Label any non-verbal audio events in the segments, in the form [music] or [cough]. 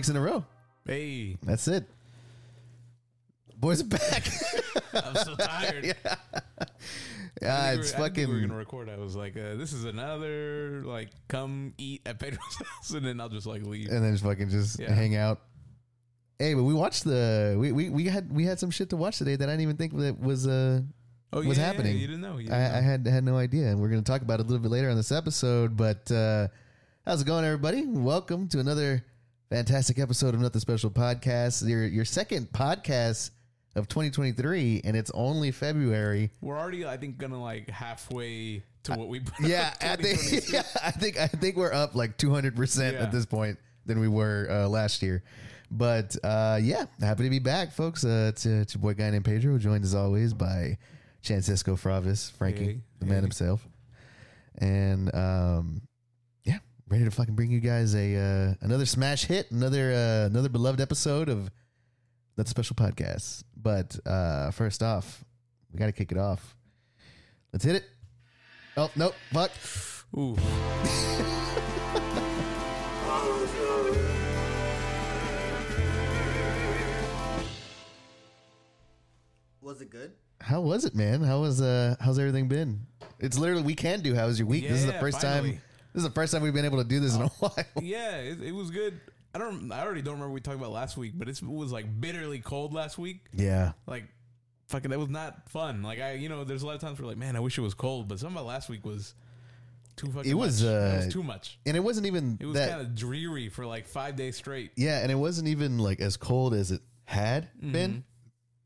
weeks. In, two weeks in a row. Hey, That's it. Boys are back. [laughs] I'm so tired. [laughs] yeah, think it's we were- I didn't we were gonna record. I was like, uh, this is another like come eat at Pedro's [laughs] house, and then I'll just like leave. and then just fucking just Yeah. hang out. Hey, but we watched the we, we we had we had some shit to watch today that I didn't even think that was uh oh, was yeah, happening. You didn't know. You didn't I, know. I had had no idea, and we're gonna talk about it a little bit later on this episode. But uh how's it going, everybody? Welcome to another fantastic episode of Nothing Special Podcast. Your your second podcast of 2023, and it's only February. We're already, I think, gonna like halfway to what we. Yeah, I think [laughs] yeah, I think I think we're up like 200 percent Yeah. at this point than we were uh, last year. But uh, yeah, happy to be back, folks. Uh, it's, uh, it's your boy guy named Pedro, joined as always by Francisco Fravis, Frankie, Hey, the man hey. himself, and um, ready to fucking bring you guys a uh, another smash hit, another uh, another beloved episode of that special podcast. But uh, first off, we got to kick it off. Let's hit it. Oh no, fuck. Ooh, [laughs] Was it good? How was it, man? How was uh how's everything been? It's literally we can do how's your week. this is the first finally. time this is the first time we've been able to do this in a while. [laughs] yeah, it, it was good. I don't. I already don't remember what we talked about last week, but it's, it was like bitterly cold last week. yeah. Like, fucking, that was not fun. Like, I, you know, there's a lot of times where like, man, I wish it was cold, but something about last week was too fucking. It was, much. It uh, was too much. And it wasn't even It was that kind of dreary for like five days straight. Yeah, and it wasn't even like as cold as it had Mm-hmm. been.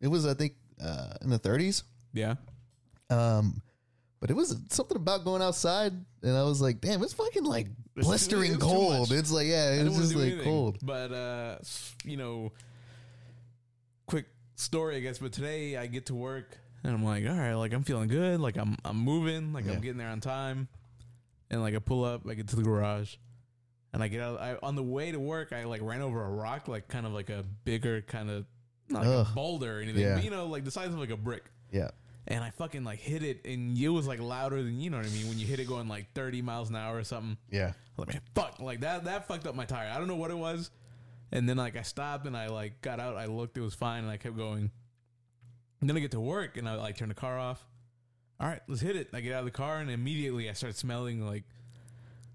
It was I think uh in the 30s. Yeah, Um but it was something about going outside and I was like, damn, it's fucking like blistering it's too cold. much. It's like yeah, it was just like cold. But uh, s- you know, quick story, I guess. But today I get to work and I'm like, all right, like I'm feeling good, like I'm I'm moving, like Yeah. I'm getting there on time, and like I pull up, I get to the garage, and I get out. I, on the way to work, I like ran over a rock, like kind of like a bigger kind of not like Ugh. a boulder or anything, Yeah. but you know, like the size of like a brick. Yeah. And I fucking like hit it, and it was like louder than you know what I mean when you hit it going like 30 miles an hour or something. Yeah. Like, man, fuck, like that that fucked up my tire. I don't know what it was. And then like I stopped and I like got out, I looked, it was fine, and I kept going. And then I get to work and I like turn the car off. All right, let's hit it. I get out of the car and immediately I start smelling like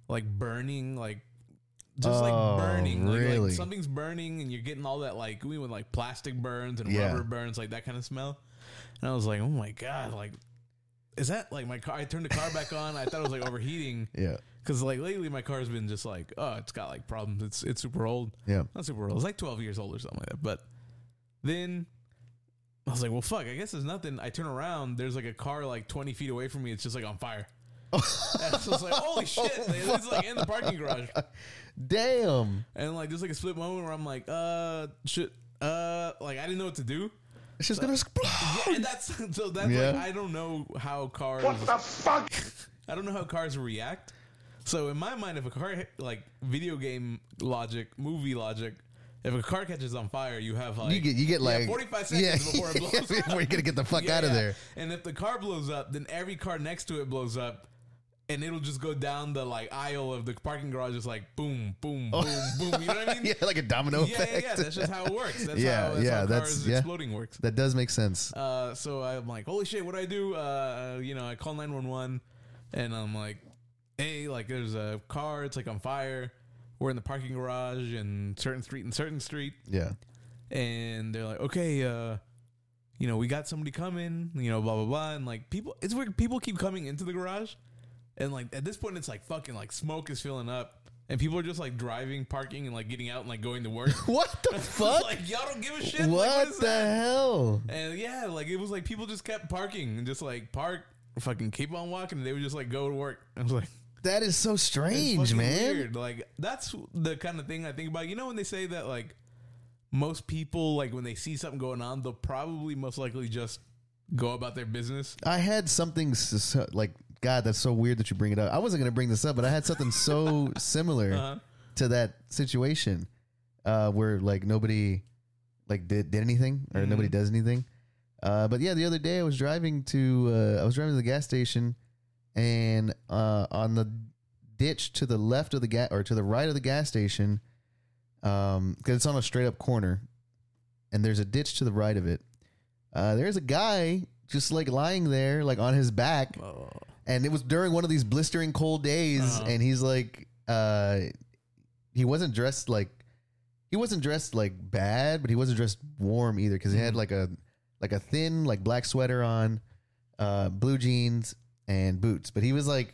like burning, like just Oh, like burning. Like, really? like something's burning and you're getting all that like we with like plastic burns and Yeah. rubber burns, like that kind of smell. And I was like, oh my god, like is that like my car? I turned the car back on. I thought it was like overheating. [laughs] Yeah. Because like lately, my car's been just like, oh, it's got like problems. It's it's super old. Yeah. Not super old. It's like twelve years old or something like that. But then I was like, well, fuck. I guess there's nothing. I turn around. There's like a car like twenty feet away from me. It's just like on fire. [laughs] and I was like, holy shit! [laughs] It's like in the parking garage. Damn. And like there's like a split moment where I'm like, uh, shit. Uh, like I didn't know what to do. It's just gonna [laughs] explode. Yeah, and that's so that's Yeah. like I don't know how cars. What the fuck? [laughs] I don't know how cars react. So in my mind, if a car like video game logic, movie logic, if a car catches on fire, you have like You get you get yeah, like 45 seconds yeah, [laughs] before it blows before up. you're gonna get the fuck Yeah, out of yeah. there. And if the car blows up, then every car next to it blows up. And it'll just go down the like aisle of the parking garage, just like boom, boom, boom, boom. You know what I mean? Oh. [laughs] yeah, like a domino yeah, effect. yeah, yeah. That's just how it works. That's Yeah, how, that's yeah, how that's- cars yeah. exploding works. That does make sense. Uh, so I'm like, holy shit, what do I do? Uh, you know, I call 911 and I'm like, hey, like there's a car, it's like on fire. We're in the parking garage and certain street and certain street. Yeah. And they're like, okay, uh, you know, we got somebody coming, you know, blah, blah, blah. And like people, it's weird. People keep coming into the garage. And like at this point, it's like fucking like smoke is filling up. And people are just like driving, parking, and like getting out and like going to work. [laughs] What the [laughs] fuck? like y'all don't give a shit. Like, what the that? hell? And yeah, like it was like people just kept parking and just like park, fucking keep on walking, and they would just like go to work. [laughs] I was like, That is so strange, man. Weird. Like that's the kind of thing I think about. You know when they say that like most people like when they see something going on, they'll probably most likely just go about their business. I had something like God. That's so weird that you bring it up. I wasn't gonna bring this up, but I had something so [laughs] similar Uh-huh. to that situation uh, where like nobody like did did anything or Mm-hmm. nobody does anything. Uh, but yeah, the other day I was driving to uh, I was driving to the gas station, and uh, on the ditch to the left of the gas or to the right of the gas station, um, because it's on a straight up corner, and there's a ditch to the right of it. Uh, there's a guy just like lying there, like on his back, Oh. And it was during one of these blistering cold days, Uh-huh. and he's like, uh, he wasn't dressed like, he wasn't dressed like bad, but he wasn't dressed warm either because he had Mhm. like a like a thin like black sweater on, uh, blue jeans and boots, but he was like.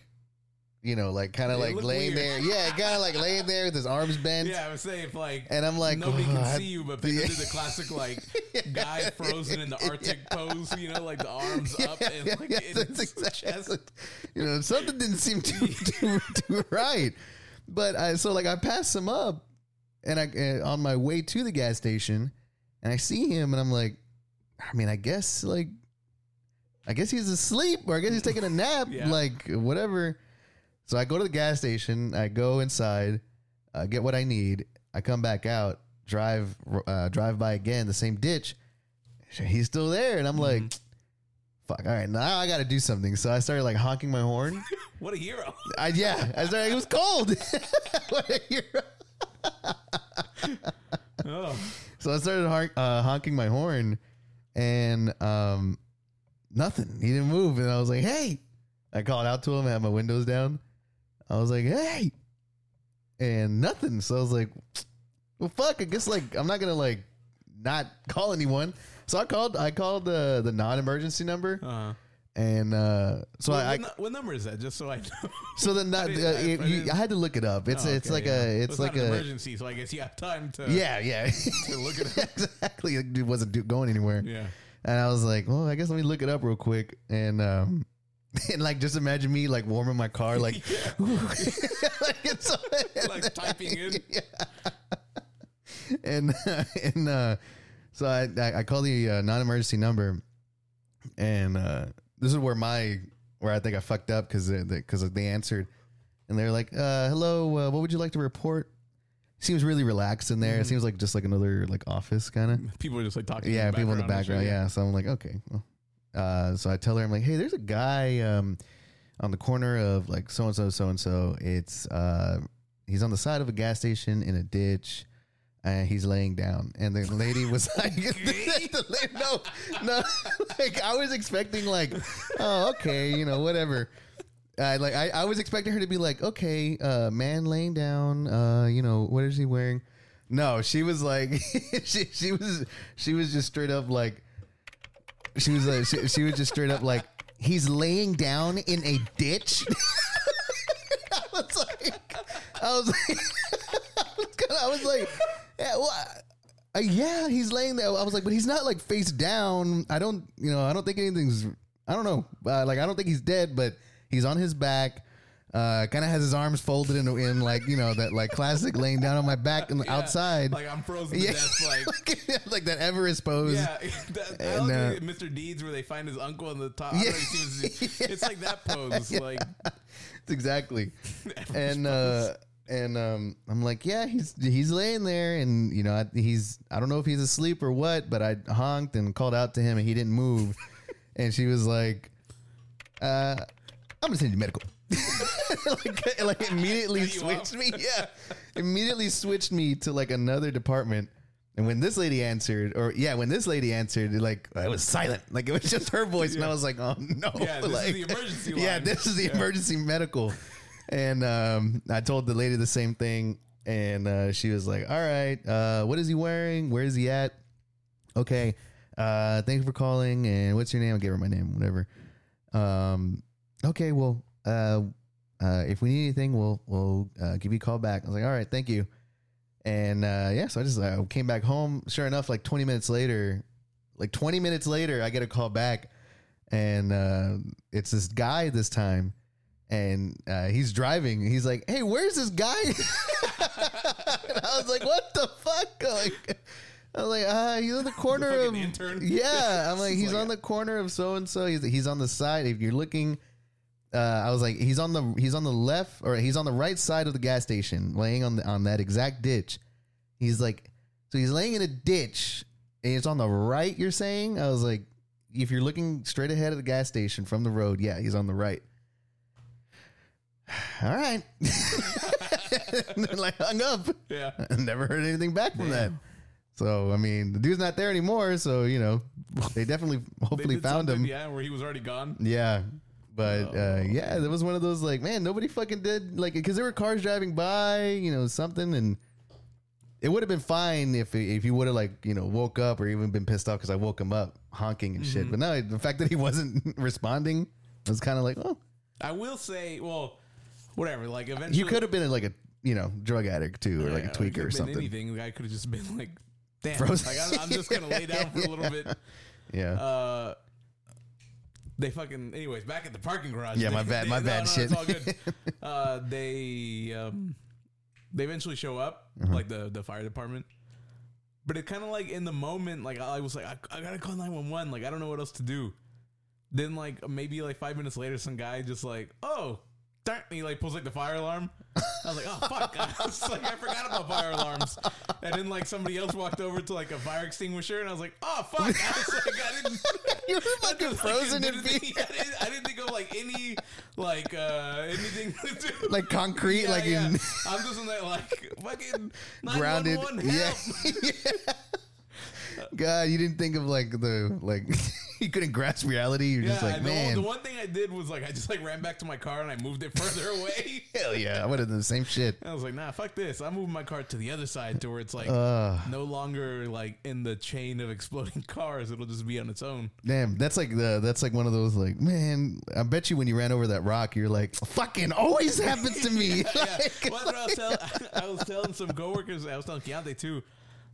You know, like kind of like laying weird. there. Yeah, kind of like laying there with his arms bent. Yeah, I was saying if like And I'm like, nobody can see you, but they yeah. did the classic like [laughs] guy frozen in the Arctic pose, you know, like the arms up and Yeah, like yeah, that's his chest. You know, something didn't seem too [laughs] too, too right. But I so like I pass him up, and I uh, on my way to the gas station, and I see him, and I'm like, I mean, I guess like, I guess he's asleep, or I guess he's taking a nap, [laughs] Yeah. like whatever. So I go to the gas station, I go inside, uh, get what I need, I come back out, drive uh, drive by again the same ditch. He's still there, and I'm like, fuck. All right, now I got to do something. So I started like honking my horn. [laughs] What a hero! I, yeah, I started. It was cold. [laughs] What a hero. Oh, so I started honk, uh, honking my horn, and um, nothing. He didn't move, and I was like, "Hey!" I called out to him. I had my windows down. I was like, "Hey!" And nothing. So I was like, "Well, fuck. I guess like I'm not gonna like not call anyone." So I called. I called the the non-emergency number, uh, and uh, so what, I, I what, number is that? Just so I know. [laughs] so then that, uh, I- I you- I had to look it up. It's Oh, it's okay, like yeah. a it's like an a emergency, so I guess you have time to yeah yeah [laughs] to look it [laughs] up. exactly. It wasn't going anywhere. Yeah, And I was like, well, I guess let me look it up real quick. And um, [laughs] and like just imagine me like warming my car, like, [laughs] [laughs] like, it's, Like typing in. Yeah. And and uh, so I I, I call the uh, non-emergency number, and uh, this is where my where I think I fucked up because because they answered, and they're like, uh, "Hello, uh, what would you like to report?" Seems really relaxed in there. It seems like just like another like office kind of people are just like talking. yeah, in the people in the background. Yeah. So I'm like, okay. Well. Uh, so I tell her, I'm like, hey, there's a guy um, on the corner of like so and so, so and so. It's uh, he's on the side of a gas station in a ditch. And he's laying down, and the lady was [laughs] like, [laughs] "No, no." [laughs] Like I was expecting, like, "Oh, okay, you know, whatever." I like I, I was expecting her to be like, "Okay, uh, man laying down. Uh, you know, what is he wearing?" No, she was like, she she was she was just straight up like, she was like, she, she was just straight up like, he's laying down in a ditch. [laughs] I was like, I was like, [laughs] I was, like, yeah, uh, yeah, he's laying there. I was like, but he's not like face down. I don't, you know, I don't think anything's. I don't know. Uh, like, I don't think he's dead, but he's on his back. Uh, kind of has his arms folded in, in like you know that like classic laying down on my back and Yeah, outside. Like I'm frozen to Yeah. death. [laughs] Like like that Everest pose. yeah, [laughs] that, And, uh, Mr. Deeds where they find his uncle on the top. I don't know if you've seen this. [laughs] It's like that pose. Like It's exactly. and uh and um I'm like, yeah, he's he's laying there and you know, I, he's I don't know if he's asleep or what, but I honked and called out to him and he didn't move. and she was like, uh I'm gonna send you medical. [laughs] like, like immediately Cut you off. switched me. Yeah. immediately switched me to like another department. And when this lady answered, or yeah, when this lady answered, like I was silent, like it was just her voice, and I was like, "Oh no!" Yeah, this is the emergency Yeah, this is the emergency medical. And um, I told the lady the same thing, and uh, she was like, "All right, uh, what is he wearing? Where is he at? Okay, uh, you for calling. And what's your name? I gave her my name, whatever. Um, okay, well, uh, uh, if we need anything, we'll we'll uh, give you a call back. I was like, all right, thank you. And uh, yeah, so I just uh, came back home. Sure enough, like 20 minutes later, like 20 minutes later, I get a call back, and uh, it's this guy this time, and uh, he's driving. He's like, "Hey, where's this guy?" [laughs] and I was like, "What the fuck?" [laughs] Like, I was like, "Uh, he's on the [laughs] corner fucking of intern? yeah." I'm like, "He's like on a- the corner of so and so. He's he's on the side. If you're looking." Uh, I was like, he's on the he's on the left or he's on the right side of the gas station, laying on the, on that exact ditch. He's like, so he's laying in a ditch, and it's on the right. You're saying? I was like, if you're looking straight ahead of the gas station from the road, yeah, he's on the right. [sighs] all right. [laughs] and then like hung up. Yeah. [laughs] Never heard anything back from that. So I mean, the dude's not there anymore. So you know, they definitely hopefully did found him. Yeah, where he was already gone. Yeah. But uh, yeah, there was one of those like, man, nobody fucking did like because there were cars driving by, you know, something, and it would have been fine if if he would have like you know woke up or even been pissed off because I woke him up honking and Mm-hmm. shit. But no, the fact that he [laughs] wasn't [laughs] responding was kind of like, oh, I will say, well, whatever. Like eventually, you could have been like a you know drug addict too, or like a tweaker or something. Anything. The guy could have just been like, damn. Frozen. Like I'm, I'm just gonna lay [laughs] down for a little bit. Yeah. Uh, they fucking. Anyways, back at the parking garage. Yeah, my bad- they- my no, bad no, shit. It's all good. [laughs] uh, they um, they eventually show up, Uh-huh. like the the fire department. But it kind of like in the moment, like I was like, I, I gotta call nine one one. Like I don't know what else to do. Then like maybe like five minutes later, some guy just like, oh, darn, he like pulls like the fire alarm. I was like, oh fuck! [laughs] I was like, I forgot about fire alarms. And then like somebody else walked over to like a fire extinguisher, and I was like, oh fuck! [laughs] I was like, I didn't. [laughs] you were fucking frozen in think, I, didn't, I didn't think of like any like uh anything to do. like concrete, Yeah, like yeah. in I'm just in that like fucking grounded. 911 Yeah. help. God, you didn't think of like the like [laughs] you couldn't grasp reality. You're just like, the, man, the one thing I did was like I just like ran back to my car and I moved it [laughs] further away. [laughs] hell yeah, I would have done the same shit. I was like, nah, fuck this. I'm moving my car to the other side to where it's like Uh, no longer like in the chain of exploding cars. It'll just be on its own. damn, that's like the that's like one of those like, man, I bet you when you ran over that rock, you're like, fucking always happens to me. yeah. Like, Well, that's what I was telling. I was telling some coworkers. I was telling Keontae too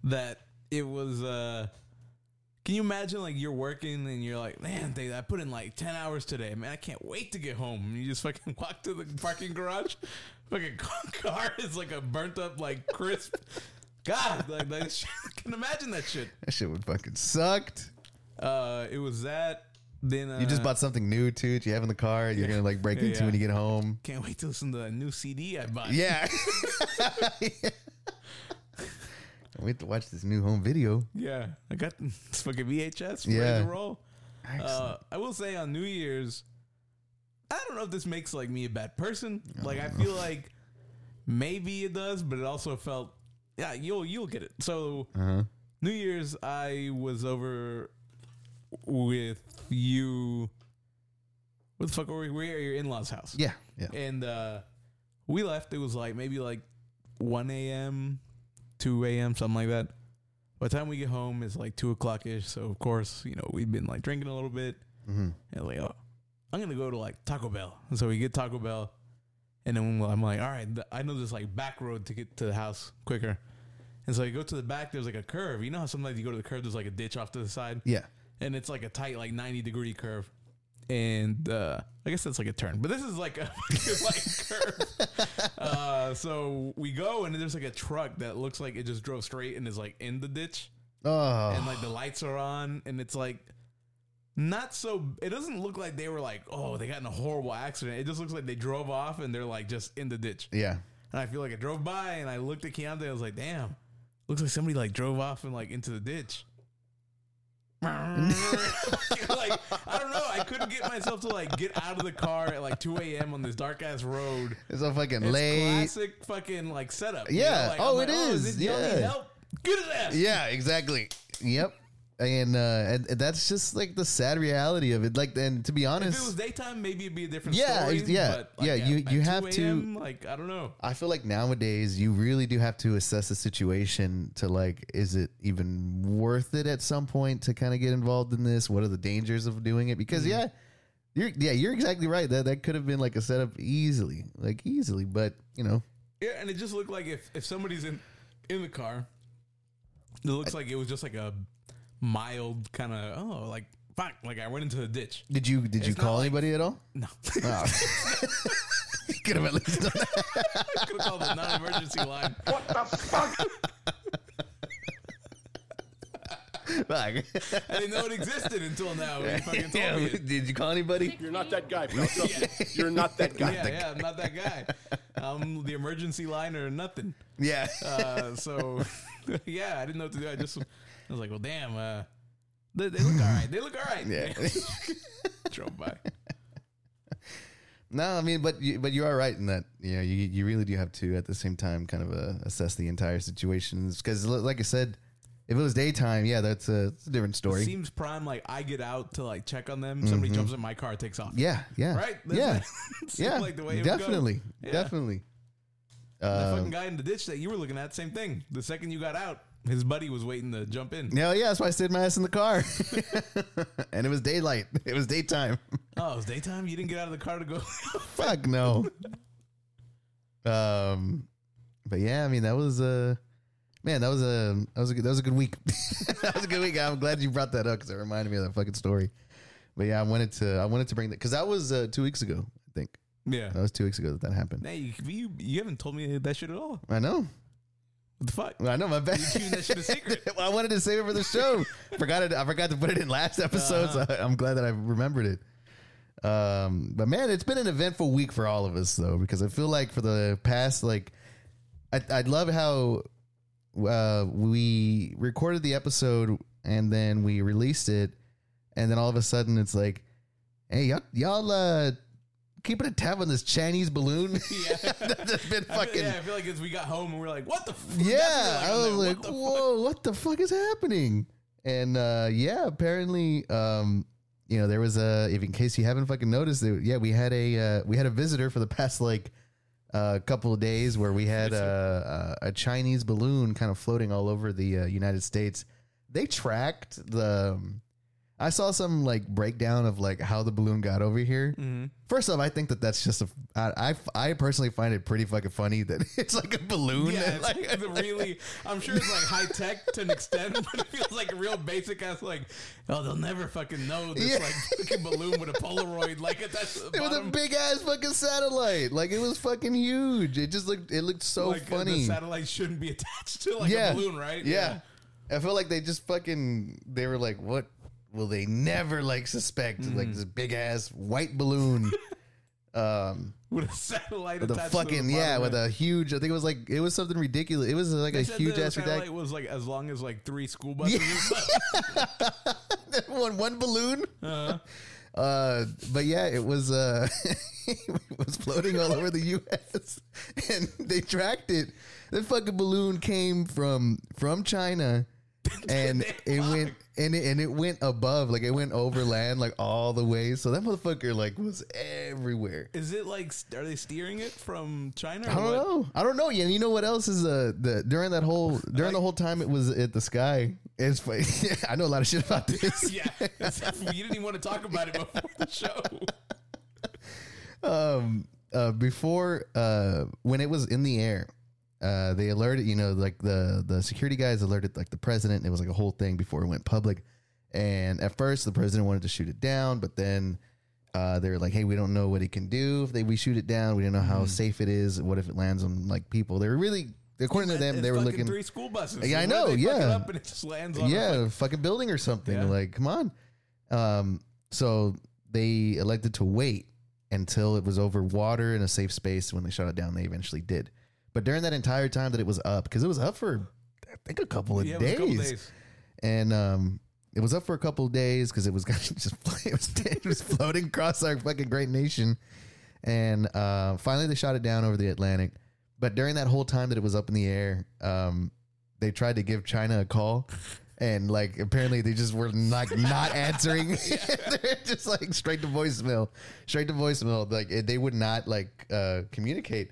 that it was. uh Can you imagine like you're working and you're like, man, they, I put in like ten hours today. Man, I can't wait to get home. And you just fucking [laughs] walk to the parking garage. Fucking [laughs] car is like a burnt up like crisp. God, like, like shit, I can imagine that shit. that shit would fucking sucked. Uh, it was that. Then uh, You just bought something new too that you have in the car. You're gonna like break Yeah, into yeah. when you get home. Can't wait to listen to the new CD I bought. Yeah. [laughs] Wait to watch this new home video. Yeah, I got [laughs] this fucking VHS Yeah. ready to roll. Uh, I will say on New Year's, I don't know if this makes like me a bad person. Like I feel like maybe it does, but it also felt yeah you'll you'll get it. So Uh-huh. New Year's I was over with you. What the fuck were we? We were at your in laws' house. Yeah. Yeah. And uh, we left. It was like maybe like 1 a.m., 2 a.m., something like that. By the time we get home, it's like 2 o'clock ish. So, of course, you know, we've been like drinking a little bit. hmm And like, oh, I'm going to go to like Taco Bell. And so we get Taco Bell. And then I'm like, all right, I know this like back road to get to the house quicker. And so I go to the back, there's like a curve. You know how sometimes you go to the curve, there's like a ditch off to the side? Yeah. and it's like a tight like 90 degree curve and uh i guess that's like a turn but this is like a [laughs] like curve. Uh so we go and there's like a truck that looks like it just drove straight and is like in the ditch. Oh. and like the lights are on and it's like not so it doesn't look like they were like oh they got in a horrible accident. It just looks like they drove off and they're like just in the ditch. Yeah. and i feel like i drove by and i looked at Keontae i was like damn looks like somebody like drove off and like into the ditch like I don't know. I couldn't get myself to like get out of the car at like 2 a.m. on this dark ass road. It's so fucking It's late. classic fucking like setup. you Yeah. know? Like, Oh, I'm it like, oh, is. it- y'all Yeah. need help. Get his ass. Yeah, exactly. Yep. And, uh, and and that's just like the sad reality of it. Like, and to be honest, If it was daytime, maybe it'd be a different Yeah, story. yeah, but, like, yeah, at- you- you have to- like I don't know. I feel like nowadays you really do have to assess the situation to like, is it even worth it at some point to kind of get involved in this? What are the dangers of doing it? Because yeah, you're yeah, you're exactly right. That that could have been like a setup easily, like easily. But you know, Yeah, and it just looked like if if somebody's in in the car, it looks like it was just like a mild kind of oh like fuck like I went into the ditch. did you did you It's not call like- anybody at all? No, Oh. [laughs] [laughs] could have at least done that. [laughs] I could have called the non-emergency line. What the fuck. I didn't know it existed until now. when You fucking told Yeah, me. it. did you call anybody? You're not that guy, pal. You're not that guy. Yeah, yeah, I'm not that guy. I'm the emergency line or nothing. Yeah. Uh, so, yeah, I didn't know what to do. I just I was like, well, damn, uh, they, they look all right. They look all right. Yeah. [laughs] Drove by. No, I mean, but you, but you are right in that. You know, you you really do have to at the same time kind of uh, assess the entire situation because, like I said, if it was daytime, yeah, that's a, it's a different story. It Seems prime. Like I get out to like check on them. Somebody jumps in my car, takes off. Mm-hmm. yeah, yeah, Right? That's yeah, like- [laughs] yeah, like the way it would go. definitely, Yeah. definitely. The Uh, fucking guy in the ditch that you were looking at, same thing. The second you got out, his buddy was waiting to jump in. no, yeah, that's why I stayed my ass in the car, [laughs] and it was daylight. [laughs] It was daytime. Oh, it was daytime. You didn't get out of the car to go. [laughs] Fuck no. um, but yeah, I mean that was a man. That was a that was a good, that was a good week. that was a good week. I'm glad you brought that up because it reminded me of that fucking story. But yeah, I wanted to I wanted to bring that because that was uh, two weeks ago. I think yeah. that was two weeks ago that that happened. Hey, you, you, you haven't told me that shit at all. I know. What the fuck? I know my bad. You keeping that shit a secret. [laughs] well, I wanted to save it for the show. [laughs] forgot it. I forgot to put it in last episode. Uh-huh. So I'm glad that I remembered it. Um, but man, it's been an eventful week for all of us though, because I feel like for the past like, I I love how uh, we recorded the episode and then we released it, and then all of a sudden it's like, hey y'all y'all uh keeping a tab on this Chinese balloon. [laughs] [laughs] Yeah. That's been I feel, fucking yeah, I feel like as we got home and we are like, what the fuck? yeah, I was like, what the fuck? whoa, what the fuck is happening? And uh, yeah, apparently, um, you know, there was a. If in case you haven't fucking noticed, it, yeah, we had a uh, we had a visitor for the past like a uh, couple of days where we had a, a, a Chinese balloon kind of floating all over the uh, United States. They tracked the. um, I saw some like breakdown of like how the balloon got over here. Mm-hmm. First off, I think that that's just a. I, I I personally find it pretty fucking funny that [laughs] it's like a balloon. Yeah, [laughs] it's like, [laughs] really. I'm sure it's like high tech to an extent, but it feels like a real basic ass. Like, oh, they'll never fucking know this Yeah. like fucking balloon with a Polaroid like the It was a big ass fucking satellite. Like it was fucking huge. It just looked. It looked so like, uh, funny. The satellite shouldn't be attached to like yeah, a balloon, right? Yeah. I feel like they just fucking. They were like, what will they never like suspect? Like this big ass white balloon. [laughs] um, With a satellite with a attached to fucking the yeah, bottom, with a huge. I think it was like it was something ridiculous. It was like They a said huge the ass satellite was like as long as like three school buses. [laughs] [laughs] one one balloon. Uh-huh. Uh, but yeah, it was uh, it was floating all over the U.S. and they tracked it. The fucking balloon came from from China, [laughs] and it went and it, and it went above, like it went over land, like all the way. So that motherfucker like was everywhere. Is it like are they steering it from China? Or I don't what? know. I don't know. Yeah, and you know what else is uh the during that whole during the whole time it was at the sky. It's funny. [laughs] I know a lot of shit about this. [laughs] Yeah, that's- you didn't even want to talk about it before the show. um uh before uh when it was in the air uh they alerted you know like the the security guys alerted like the president it was like a whole thing before it went public and at first the president wanted to shoot it down but then uh they were like hey we don't know what it can do if they we shoot it down we don't know how safe it is what if it lands on like people they were really according to them they were looking three school buses. Yeah, I know, they fuck it yeah. up and it just lands on. yeah, a a fucking building or something. Yeah. Like, come on. Um, so they elected to wait until it was over water in a safe space. When they shot it down, they eventually did. But during that entire time that it was up, because it was up for I think a couple of yeah, it was a days, couple days. and um, it was up for a couple of days because it was [laughs] just it was, it was floating across our fucking great nation. And uh, finally, they shot it down over the Atlantic. But during that whole time that it was up in the air, um, they tried to give China a call. And like apparently they just were like not [laughs] answering. [laughs] They're just like straight to voicemail, straight to voicemail. Like they would not like uh, communicate.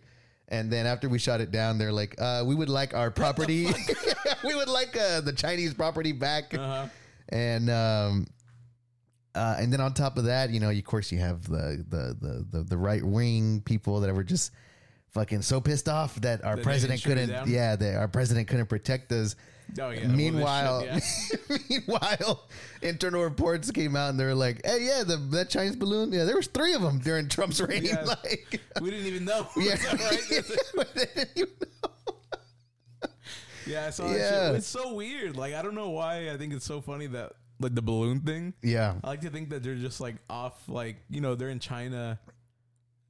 And then after we shot it down, they're like, uh, "We would like our [laughs] property. [laughs] we would like uh, the Chinese property back." Uh-huh. and um uh and then on top of that you know of course you have the the the the, the right wing people that were just fucking so pissed off that our they president didn't shoot it couldn't yeah that our president couldn't protect us Oh yeah. well, meanwhile shit, yeah. [laughs] meanwhile internal reports came out and they were like hey yeah the that chinese balloon yeah there was three of them during trump's [laughs] reign Yeah. [laughs] like we didn't even know. yeah, right? They didn't even know. yeah, I saw that Yeah. shit. It's so weird. Like I don't know why. I think it's so funny that like the balloon thing. yeah I like to think that they're just like off, like you know, they're in China,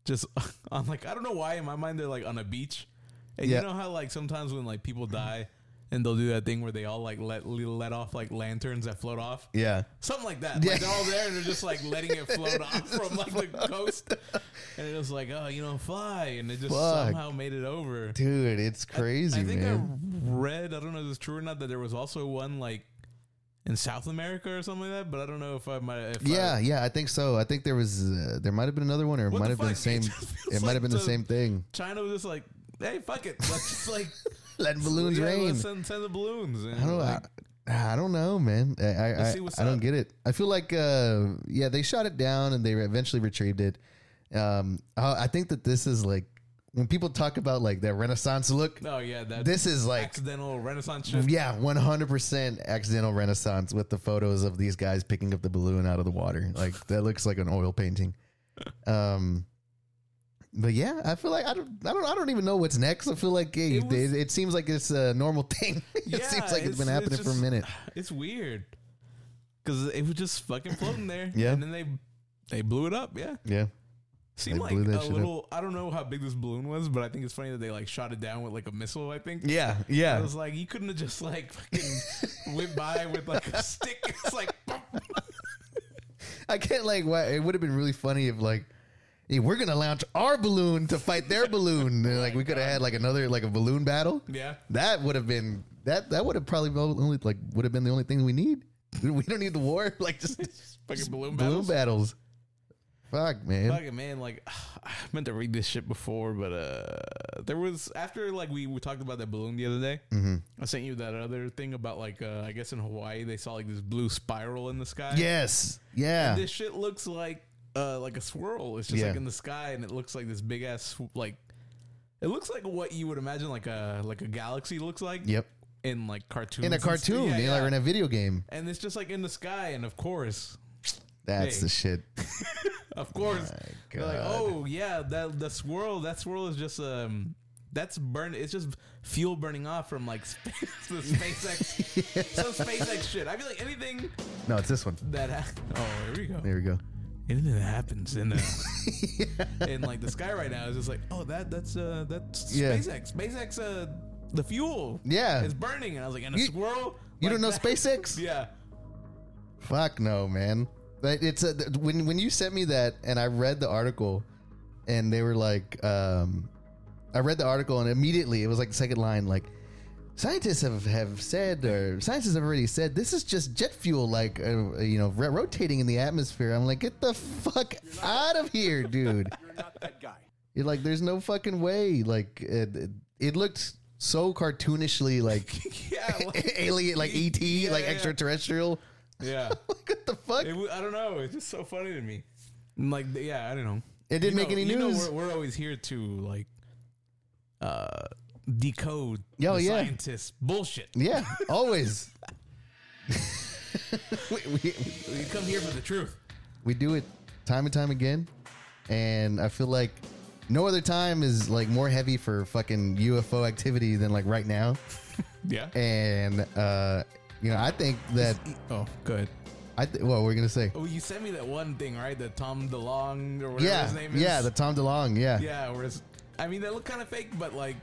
just on like I don't know why in my mind they're like on a beach, and Yeah. you know how like sometimes when like people die, and they'll do that thing where they all like let let off like lanterns that float off. Yeah. Something like that. Yeah. [laughs] Like they're all there and they're just like letting it float off [laughs] from like the coast. And it was like, oh, you know, fly. And it just Fuck. somehow made it over. Dude, it's crazy, I think man. I read, I don't know if it's true or not, that there was also one like in South America or something like that, but I don't know if I might. If yeah, I, yeah, I think so. I think there was uh, there might have been another one, or it might have been the [laughs] same. It It might like have been the the- same thing. China was just like, hey, fuck it. Let's just like. [laughs] Letting balloons yeah, rain. Send, send the balloons. I don't. like, I, I don't know, man. I I, I, see what's I don't get it. I feel like uh, yeah, they shot it down and they eventually retrieved it. Um, I, I think that this is like when people talk about like that Renaissance look. oh, yeah. That This is like accidental Renaissance shit. yeah, one hundred percent accidental Renaissance with the photos of these guys picking up the balloon out of the water. Like that looks like an oil painting. Um, but yeah, I feel like I don't, I don't, I don't even know what's next. I feel like hey, It it, was- it seems like it's a normal [laughs] thing. it Yeah, seems like it's been happening for a minute. It's weird because it was just fucking floating there. [laughs] Yeah. and then they they blew it up. Yeah, Yeah, seemed like a shit up. little. I don't know how big this balloon was, but I think it's funny that they like shot it down with like a missile. I think. yeah, Yeah. I was like, you couldn't have just like fucking [laughs] went by with like a stick. It's like, I can't like. Why, it would have been really funny if like. Hey, we're gonna launch our balloon to fight their [laughs] balloon. And, like we could have had like another like a balloon battle. yeah, That would have been that. That would have probably only like would have been the only thing we need. [laughs] We don't need the war. [laughs] Like just fucking balloon balloon battles. battles. Fuck man. Fucking man, like [sighs] I meant to read this shit before, but uh there was after like we, we talked about that balloon the other day. Mm-hmm. I sent you that other thing about like uh I guess in Hawaii they saw like this blue spiral in the sky. Yes. Yeah. this shit looks like uh like a swirl. It's just like in the sky, and it looks like this big ass like. It looks like what you would imagine like a like a galaxy looks like. Yep. In like cartoons. In a and cartoon, Yeah, yeah. like in a video game. and it's just like in the sky, and of course, That's Hey. the shit. [laughs] Of course. They're like, God. oh yeah, that the swirl, that swirl is just um that's burn it's just fuel burning off from like [laughs] space, the SpaceX [laughs] some SpaceX shit. I feel like anything No, it's this one. that ha- oh here we go. There we go. Anything that happens in uh, [laughs] [laughs] in like the sky right now is just like, oh that that's uh that's Yeah. SpaceX. SpaceX uh the fuel Yeah. is burning and I was like, and a You- swirl You like don't know that- SpaceX? [laughs] Yeah. Fuck no, man. It's a, when when you sent me that and I read the article, and they were like, um, I read the article and immediately it was like the second line, like scientists have have said or scientists have already said this is just jet fuel, like uh, you know, ro- rotating in the atmosphere. I'm like, get the fuck out of here, dude. You're not that guy. You're like, there's no fucking way. Like it, it, it looked so cartoonishly like [laughs] yeah. [laughs] Like, alien, like ET, Yeah, like yeah. extraterrestrial. yeah. [laughs] Like what the fuck? It, I don't know. It's just so funny to me. Like, yeah, I don't know. It didn't You make know- any you know news. we're, we're always here to like uh decode Yo, the yeah. scientists bullshit. Yeah, always. [laughs] [laughs] we, we, We come here for the truth. we do it time and time again, and I feel like no other time is like more heavy for fucking UFO activity than like right now. [laughs] Yeah. And uh, you know, I think that Oh, good. I th- what we're gonna say. Oh, you sent me that one thing, right? The Tom DeLonge or whatever Yeah, his name is. yeah, the Tom DeLonge. Yeah, yeah. Whereas, I mean, they look kind of fake, but like,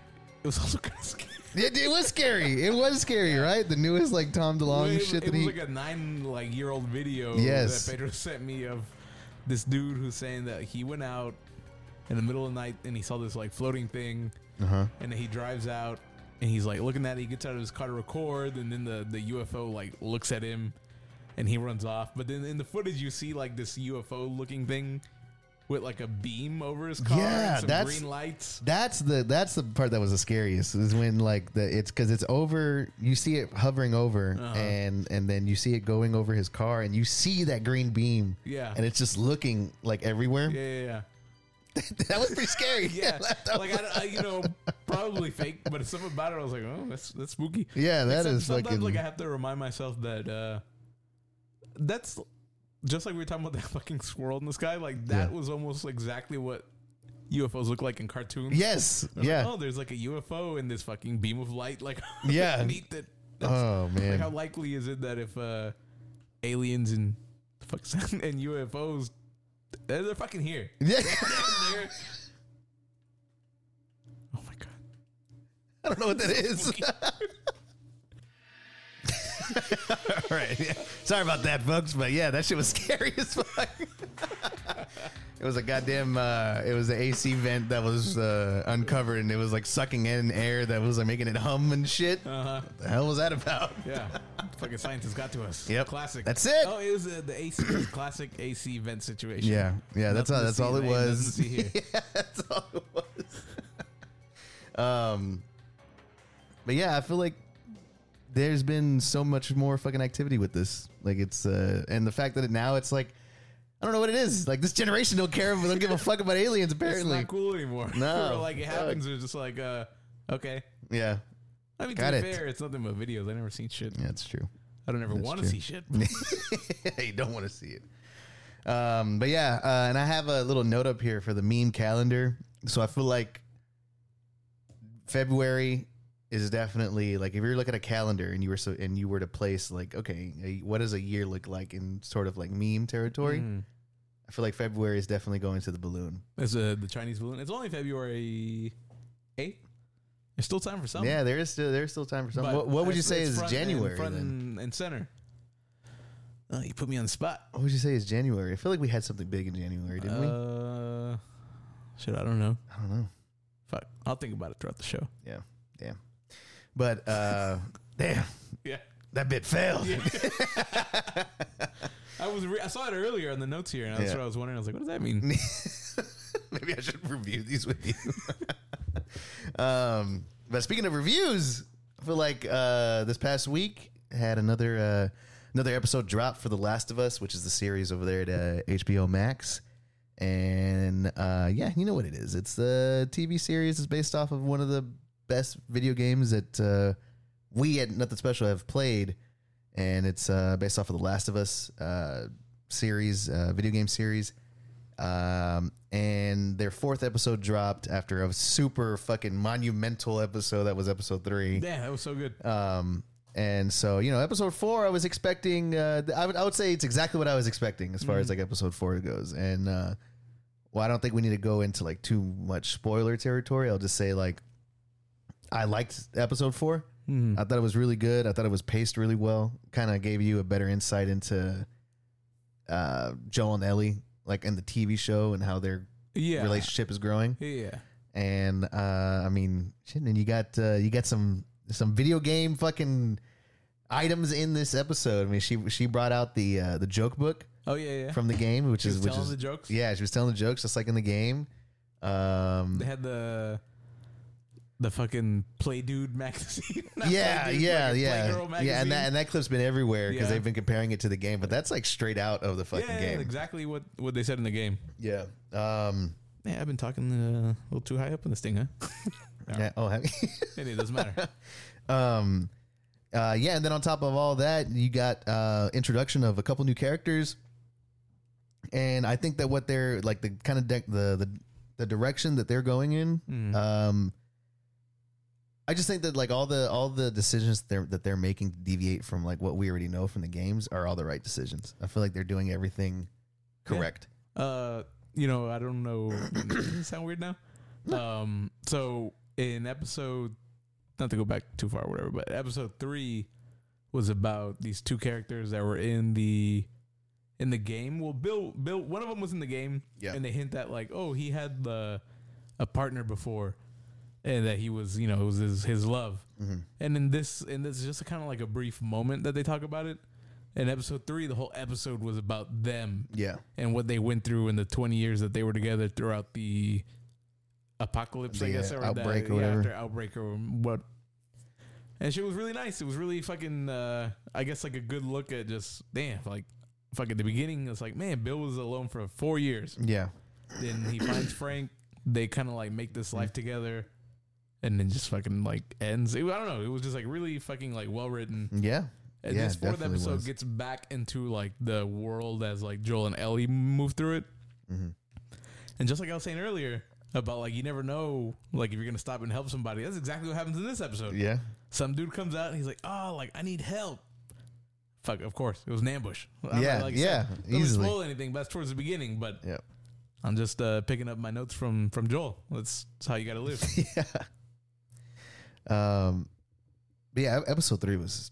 was also kind of scary. It, it was scary. It was scary, right? The newest like Tom DeLonge it, shit it that was he. like a nine like year old video Yes. that Pedro sent me of this dude who's saying that he went out in the middle of the night and he saw this like floating thing uh huh. and then he drives out and he's like looking at it he gets out of his car to record and then the, the UFO like looks at him and he runs off but then in the footage you see like this UFO looking thing with like a beam over his car Yeah, and some that's- green lights That's the that's the part that was the scariest is when like the it's because it's over you see it hovering over Uh-huh. and and then you see it going over his car and you see that green beam yeah and it's just looking like everywhere. yeah yeah, yeah. [laughs] that was pretty scary. [laughs] Yeah, [laughs] that like was- I, I, you know, probably fake, but something about it, I was like, oh, that's that's spooky. yeah, that Except is sometimes fucking. like I have to remind myself that uh that's just like we were talking about [laughs] that fucking swirl in the sky. Like that Yeah. was almost exactly what UFOs look like in cartoons. yes, [laughs] They're like, yeah, oh, there's like a UFO in this fucking beam of light, like [laughs] Yeah. it. That's- oh like, man, how likely is it that if uh aliens and fuck and UFOs they're, they're fucking here. yeah. They're- oh my god. I don't know what that is. [laughs] All right. Yeah. [laughs] Sorry about that, folks, but yeah, that shit was [laughs] scary as fuck. it was a goddamn. Uh, it was an AC vent that was uh, uncovered, and it was like sucking in air that was like making it hum and shit. Uh-huh. What the hell was that about? Yeah, fucking scientists got to us. Yep. classic. That's it. Oh, it was uh, the AC classic AC vent situation. Yeah, yeah. That's all. That's all it man. Nothing to was. yeah, that's all it was. um, but yeah, I feel like there's been so much more fucking activity with this. Like it's uh, and the fact that it now it's like I don't know what it is. Like this generation don't care, don't give a fuck about aliens. Apparently, [laughs] it's not cool anymore. No. [laughs] Like it happens. It's just like, uh, okay. yeah, I mean, Got to be it. fair, it's nothing but videos. I never seen shit. yeah, it's true. I don't ever That's want true. to see shit. [laughs] you don't want to see it. Um, but yeah, uh, and I have a little note up here for the meme calendar. So I feel like February is definitely like if you're looking at a calendar and you were so and you were to place like okay, a- what does a year look like in sort of like meme territory? Mm. I feel like February is definitely going to the balloon. It's uh, the Chinese balloon. It's only February 8th. There's still time for something. yeah, there is still there's still time for something. What, what would you say is and- January? front then? and, and center. Oh, you put me on the spot. What would you say is January? I feel like we had something big in January, didn't we? uh, Shit, I don't know. I don't know. Fuck. I'll think about it throughout the show. Yeah, damn. But uh, damn, Yeah. that bit failed. [laughs] I was re- I saw it earlier in the notes here, and that's Yeah. what I was wondering. I was like, what does that mean? [laughs] Maybe I should review these with you. [laughs] um, but speaking of reviews, I feel like uh, this past week had another uh, another episode drop for The Last of Us, which is the series over there at uh, HBO Max. And uh, yeah, you know what it is. It's the TV series. It's based off of one of the best video games that uh, we at Nothing Special have played, and it's uh, based off of the Last of Us uh, series, uh, video game series. Um, and their fourth episode dropped after a super fucking monumental episode that was episode three. yeah, that was so good. Um, and so you know, episode four, I was expecting. Uh, I would I would say it's exactly what I was expecting as far as like episode four goes. And uh, well, I don't think we need to go into like too much spoiler territory. I'll just say like I liked episode four. I thought it was really good. I thought it was paced really well. Kind of gave you a better insight into uh, Joel and Ellie, like in the TV show, and how their Yeah. relationship is growing Yeah. and uh I mean, shit, and you got uh, you got some some video game fucking items in this episode. I mean, she she brought out the uh, the joke book Oh yeah, yeah. from the game, which She is was which telling is the jokes. yeah, she was telling the jokes just like in the game. Um, They had the the fucking Play Dude magazine. [laughs] Yeah, Play Dude, yeah, yeah, Playgirl magazine. yeah, and that and that clip's been everywhere because Yeah. they've been comparing it to the game, but that's like straight out of the fucking yeah, game. exactly what what they said in the game. Yeah. Um. Yeah, I've been talking uh, a little too high up in this thing, huh? [laughs] [laughs] Yeah. Oh. have- Anyway, it doesn't matter. um uh yeah and then on top of all that you got uh introduction of a couple new characters and i think that what they're like the kind of de- the, the the direction that they're going in Mm. um i just think that like all the all the decisions that they're that they're making to deviate from like what we already know from the games are all the right decisions i feel like they're doing everything Yeah. correct Uh, you know, I don't know. [coughs] Does it sound weird now? Um, so in episode, not to go back too far, or whatever, but episode three was about these two characters that were in the in the game. Well, Bill, Bill, one of them was in the game, Yeah. and they hint that like, oh, he had the a partner before, and that he was, you know, it was his his love. Mm-hmm. And in this, and this is just a kind of like a brief moment that they talk about it. In episode three, the whole episode was about them yeah and what they went through in the 20 years that they were together throughout the apocalypse, I The, guess, uh, or outbreak the, or whatever. after outbreak or what. And she was really nice. It was really fucking, uh, I guess, like a good look at just, damn, like, fuck at the beginning, it's like, man, Bill was alone for four years. yeah Then he finds Frank. They kind of like make this life together. And then just fucking like ends. It, I don't know. It was just like really fucking like well written. yeah And Yeah, this fourth episode was. gets back into like the world as like Joel and Ellie move through it. Mm-hmm. And just like I was saying earlier about like you never know like if you're gonna stop and help somebody. That's exactly what happens in this episode. yeah Some dude comes out and he's like, "Oh, like I need help." Fuck, of course it was an ambush. I'm Yeah, like yeah, Don't easily. spoil anything, but that's towards the beginning. But yeah I'm just uh, picking up my notes from from Joel. That's, that's how you got to live. [laughs] yeah. Um, but yeah, episode three was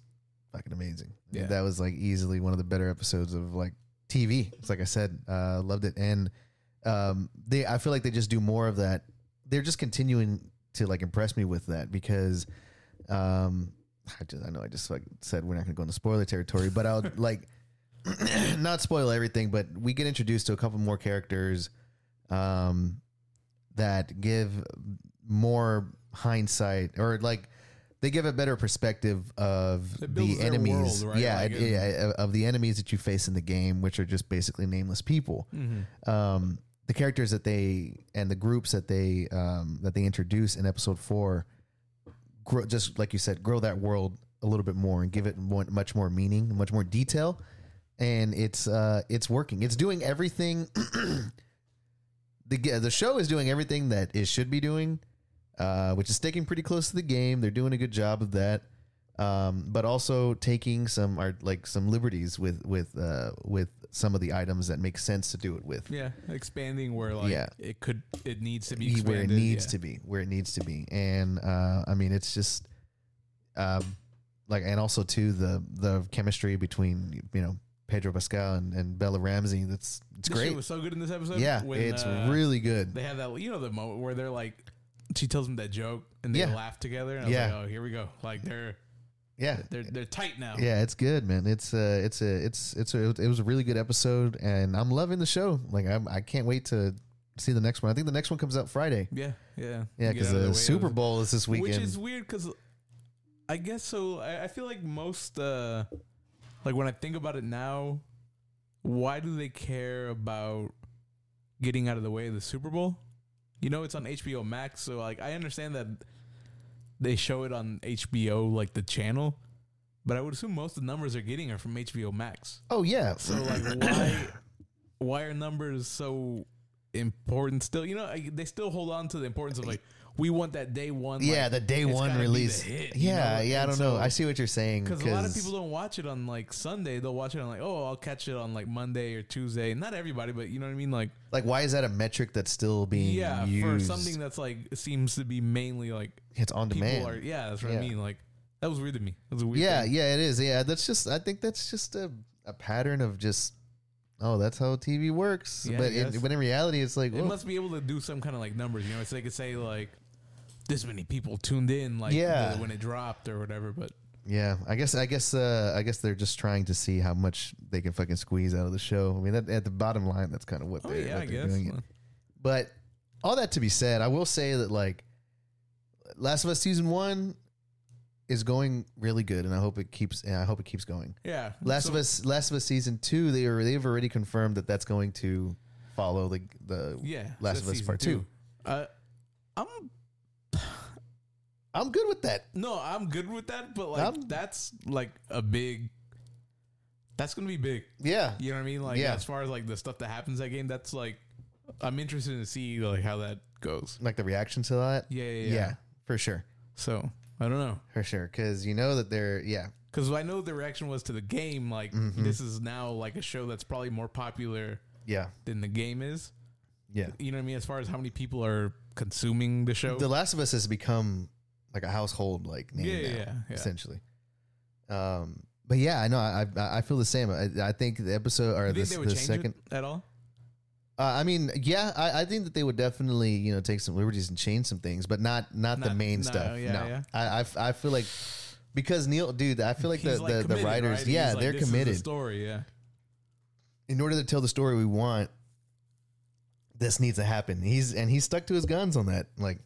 fucking amazing. Yeah. That was like easily one of the better episodes of like TV. It's like I said, uh, loved it, and um, they I feel like they just do more of that. They're just continuing to like impress me with that because, um, I just I know I just like said we're not gonna go into spoiler territory, but I'll [laughs] like [clears throat] not spoil everything, but we get introduced to a couple more characters, um, that give more hindsight or like they give a better perspective of It builds the their enemies. world, right? Yeah, Like, it- yeah, of the enemies that you face in the game, which are just basically nameless people. Mm-hmm. Um, the characters that they and the groups that they um, that they introduce in episode four, grow, just like you said, grow that world a little bit more and give it more, much more meaning, much more detail, and it's uh, it's working. It's doing everything. [clears throat] the the show is doing everything that it should be doing, uh, which is sticking pretty close to the game. They're doing a good job of that, um, but also taking some are like some liberties with with uh, with some of the items that make sense to do it with. Yeah, expanding where like Yeah. it could it needs to be Be where it needs yeah. to be, where it needs to be, and uh, I mean it's just, um, like and also too the the chemistry between you know Pedro Pascal and, and Bella Ramsey. That's it's This great. was so good in this episode. Yeah, when, it's uh, really good. They have that you know the moment where they're like, she tells him that joke and they Yeah. laugh together. And I was Yeah. like, oh, here we go. Like they're Yeah, they're they're tight now. Yeah, it's good, man. It's uh it's a it's it's a it was a really good episode, and I'm loving the show. Like I'm, I can't wait to see the next one. I think the next one comes out Friday. yeah, yeah. Yeah, because the Super Bowl is this weekend. Which is weird because I guess so. I, I feel like most, uh, like when I think about it now, why do they care about getting out of the way of the Super Bowl? You know, it's on HBO Max, so like I understand that they show it on HBO, like the channel, but I would assume most of the numbers they're getting are from HBO Max. oh yeah, So like, [clears throat] why, why are numbers so important still? You know, I, they still hold on to the importance of like we want that day one. yeah, like, the day it's one gotta be the release. hit, you yeah, know? yeah. I And don't know. so- I see what you're saying because a lot of people don't watch it on like Sunday. They'll watch it on like, oh, I'll catch it on like Monday or Tuesday. Not everybody, but you know what I mean. Like, like why is that a metric that's still being yeah, used? for something that's like seems to be mainly like it's on people demand. are. Yeah, that's what I Yeah. mean. Like, that was weird to me. That was a weird. yeah, thing. yeah, it is. Yeah, that's just. I think that's just a, a pattern of just. Oh, that's how TV works. Yeah, I but in, guess. but in reality, it's like It well, must be able to do some kind of like numbers. You know, so they could say like. This many people tuned in, like Yeah. when it dropped or whatever. But Yeah, I guess I guess uh, I guess they're just trying to see how much they can fucking squeeze out of the show. I mean, that, at the bottom line, that's kind of what oh they're, yeah, what I they're guess. doing. It. But all that to be said, I will say that like Last of Us season one is going really good, and I hope it keeps. And I hope it keeps going. Yeah, Last so- of Us, Last of Us season two, they are they've already confirmed that that's going to follow the the. Yeah, Last that's of Us season Part Two. Uh, I'm I'm good with that. no, I'm good with that, but like I'm- that's like a big. That's gonna be big. Yeah, You know what I mean? Like Yeah. as far as like the stuff that happens that game, that's like I'm interested to see like how that goes. like the reaction to that. Yeah, yeah, yeah. for sure, So I don't know for sure, because you know that they're yeah. because I know the reaction was to the game. Like Mm-hmm. this is now like a show that's probably more popular Yeah, than the game is. yeah. You know what I mean? As far as how many people are consuming the show. The Last of Us has become like a household like name Yeah, now, yeah, yeah. essentially. Um, but yeah, I know. I I, I feel the same. I, I think the episode or you the, they would the second. it at all? Uh, I mean, yeah, I, I think that they would definitely you know take some liberties and change some things, but not not, the main no, stuff. yeah, no, yeah. I, I I feel like because Neil, dude, I feel like the He's, the, like, the committed, writers, right? yeah, He's they're "This is the committed. story, yeah. in order to tell the story we want, this needs to happen. He's and he's stuck to his guns on that. Like,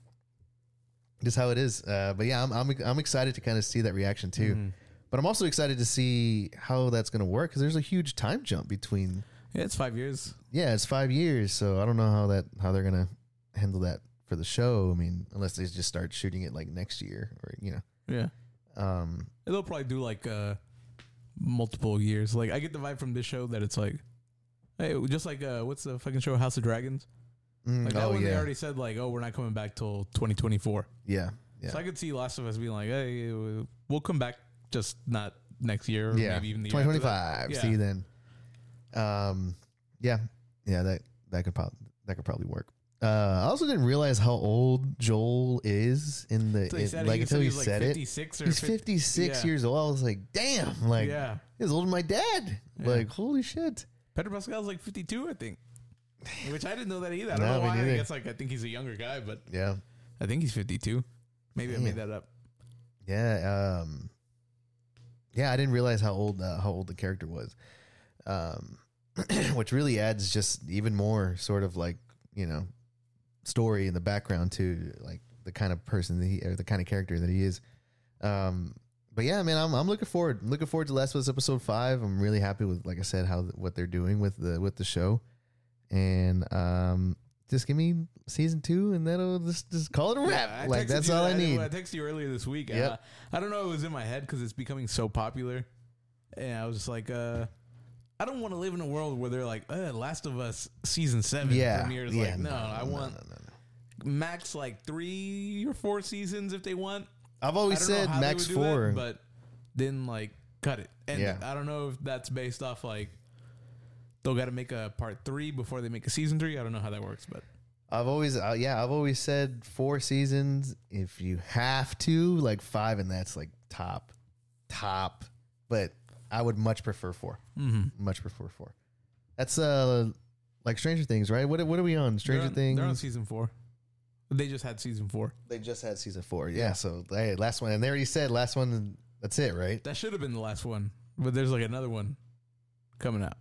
just how it is. Uh, but yeah, I'm, I'm I'm excited to kind of see that reaction too. Mm-hmm. But I'm also excited to see how that's going to work because there's a huge time jump between. Yeah, it's five years. Yeah, it's five years, so I don't know how that how they're going to handle that for the show. I mean, unless they just start shooting it like next year or you know. Yeah. Um, They'll probably do like uh multiple years. Like I get the vibe from this show that it's like hey, just like uh what's the fucking show House of Dragons? Mm, Like that oh one they yeah, already said like, oh, we're not coming back till 2024. yeah, yeah. So I could see Last of Us being like, hey, we'll come back just not next year or yeah, maybe even the year after 2025. Yeah. See you then. Um, yeah, yeah, that that could probably that could probably work. Uh, I also didn't realize how old Joel is in the he in- like he until he he was, like, said it. He's fifty six yeah. years old. I was like, damn, like yeah. he's older than my dad. Like, holy shit. Pedro Pascal's like 52, I think. [laughs] Which I didn't know that either. I don't No, know me why. I neither. guess like I think he's a younger guy, but Yeah, I think he's 52. Maybe I made that up. yeah, um, yeah. I didn't realize how old uh, how old the character was, um, [clears throat] which really adds just even more sort of like you know story in the background to like the kind of person that he or the kind of character that he is. Um, but yeah, man, I'm I'm looking forward. I'm looking forward to Last of Us episode five. I'm really happy with, like I said, how what they're doing with the with the show, and um, just give me season two, and that'll just just call it a wrap. Yeah, I like texted that's you- all I I, need. I texted you earlier this week. Yep. Uh, I don't know. It was in my head because it's becoming so popular, and I was just like, uh, I don't want to live in a world where they're like, uh, Last of Us season seven yeah, premieres. yeah. like, no, I want no, no, no. max like three or four seasons if they want. I've I always don't know said how they max would do that, four. but then like cut it. And Yeah. I don't know if that's based off like they'll got to make a part three before they make a season three. I don't know how that works, but I've always, uh, yeah, I've always said four seasons. If you have to, like five, and that's like top, top. But I would much prefer 4 mm-hmm. Much prefer four. That's uh like Stranger Things, right? What what are we on? Stranger they're on, Things. They're on season four. They just had season four. they just had season four. Yeah. So hey, last one, and they already said last one. That's it, right? That should have been the last one, but there's like another one coming out.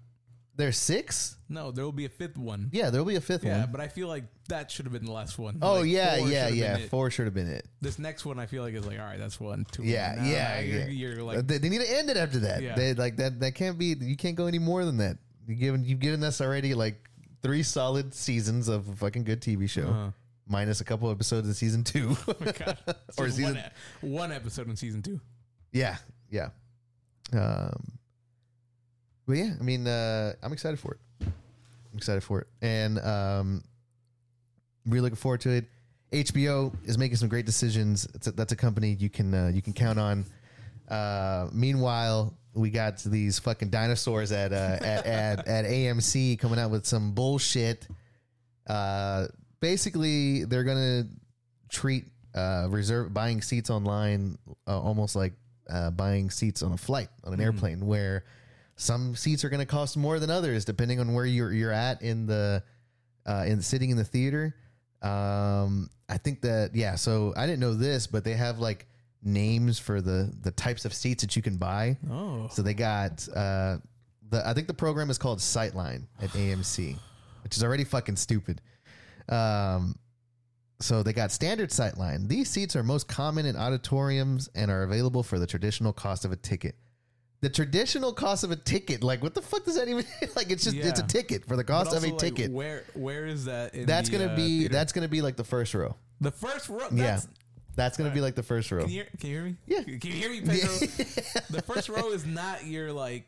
There's six. No, there will be a fifth one. Yeah, there'll be a fifth Yeah, one. but I feel like that should have been the last one. Oh Like, yeah, four yeah, should have yeah. been it. Four should have been it. This next one, I feel like is like, all right, that's one, two. Yeah, yeah, You're, yeah. you're like, they, they need to end it after that. Yeah. They, like that. That can't be. You can't go any more than that. You given you've given us already like three solid seasons of a fucking good TV show, uh, minus a couple episodes of season two. [laughs] oh my God. [laughs] Or season- one, e- one episode in season two. yeah, yeah. Um, but yeah, I mean, uh, I'm excited for it. I'm excited for it, and um, really looking forward to it. HBO is making some great decisions. It's a, that's a company you can uh, you can count on. Uh, meanwhile, we got these fucking dinosaurs at uh, at, at at AMC coming out with some bullshit. Uh, basically, they're gonna treat uh, reserve buying seats online uh, almost like uh, buying seats on a flight on an airplane, where some seats are going to cost more than others depending on where you're you're at in the uh, in sitting in the theater. Um, I think that yeah. So I didn't know this, but they have like names for the the types of seats that you can buy. Oh, So they got uh, the I think the program is called Sightline at AMC, which is already fucking stupid. Um, so they got standard Sightline. These seats are most common in auditoriums and are available for the traditional cost of a ticket. The traditional cost of a ticket, like what the fuck does that even [laughs] like? It's just it's a ticket for the cost of a like, ticket. Where where is that? In That's the, gonna uh, be theater? that's gonna be like the first row. the first row. Yeah, That's, that's gonna be like the first row. Can you, hear, can you hear me? Yeah. Can you hear me, [laughs] Pedro? the first row is not your like.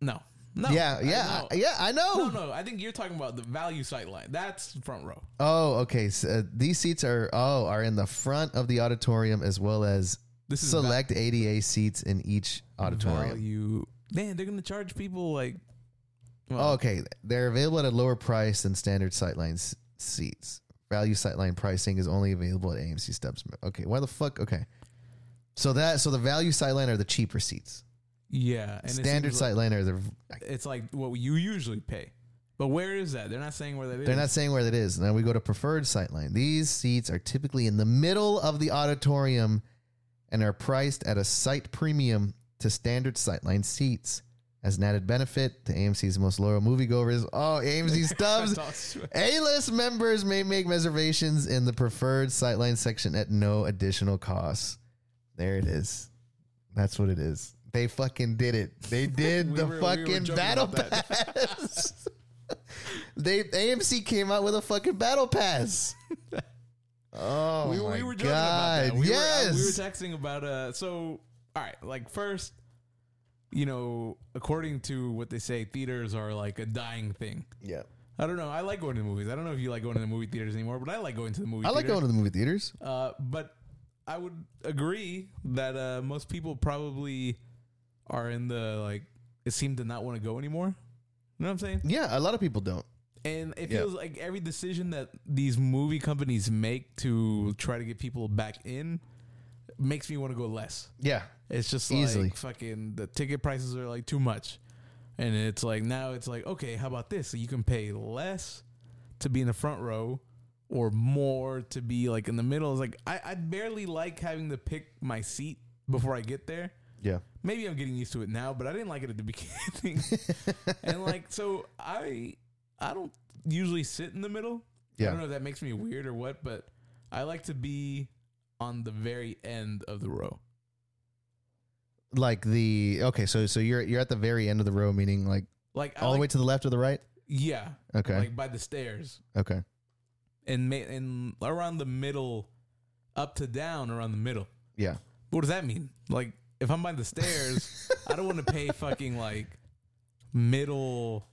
No. No. yeah, I yeah, know. yeah. I know. No, no. I think you're talking about the value sight line. That's front row. Oh, okay. So, uh, these seats are oh are in the front of the auditorium as well as This is select ADA seats in each auditorium. Value. Man, they're gonna charge people like. Oh, okay, they're available at a lower price than standard Sightline s- seats. Value Sightline pricing is only available at AMC Stubs. Okay, why the fuck? Okay, so that so the value Sightline are the cheaper seats. Yeah, and standard seems like- Sightline are the It's like what you usually pay. But where is that? They're not saying where that is. They're not saying where that is. Now we go to preferred sightline. These seats are typically in the middle of the auditorium and are priced at a site premium to standard sightline seats. As an added benefit to AMC's most loyal moviegoers, oh, AMC [laughs] Stubs A-list members may make reservations in the preferred sightline section at no additional cost. There it is. That's what it is. They fucking did it. They [laughs] did We the were- fucking joking battle pass. [laughs] they AMC came out with a fucking battle pass. Oh we, my we were joking god! about that. We yes, were, uh, we were texting about uh. So all right, like first, you know, according to what they say, theaters are like a dying thing. yeah. I don't know. I like going to the movies. I don't know if you like going to the movie theaters anymore, but I like going to the movie. I like theater. going to the movie theaters. Uh, but I would agree that uh, most people probably are in the like. It seemed to not want to go anymore. You know what I'm saying? Yeah, a lot of people don't. And it Yeah. feels like every decision that these movie companies make to try to get people back in makes me want to go less. Yeah. It's just like Easily. fucking the ticket prices are like too much. And it's like now it's like, okay, how about this? So you can pay less to be in the front row or more to be like in the middle. It's like I, I barely like having to pick my seat before I get there. Yeah. Maybe I'm getting used to it now, but I didn't like it at the [laughs] beginning. [laughs] and like so I I don't usually sit in the middle. I don't know if that makes me weird or what, but I like to be on the very end of the row. Like the okay, so so you're you're at the very end of the row, meaning like Like I all the like- way to the left or the right. Yeah. Okay. Like by the stairs okay. and ma- and around the middle, up to down around the middle. Yeah. What does that mean? Like if I'm by the stairs, [laughs] I don't want to pay fucking like middle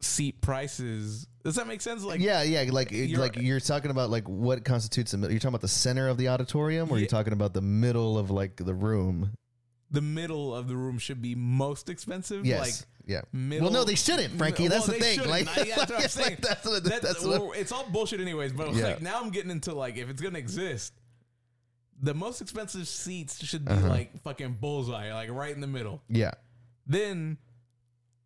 seat prices. Does that make sense? Like yeah, yeah, like you're- like you're talking about like what constitutes a middle. You're talking about the center of the auditorium, or Yeah. you're talking about the middle of like the room. the middle of the room should be most expensive. Yes, Like yeah. middle. well, no, they shouldn't, Frankie. Well, that's the thing. Like, I- that's what I'm [laughs] it's saying. that's what. That's, That's what. well, it's all bullshit anyways, but Yeah. like now I'm getting into like if it's gonna exist, the most expensive seats should be Uh-huh. like fucking bullseye, like right in the middle. Yeah, Then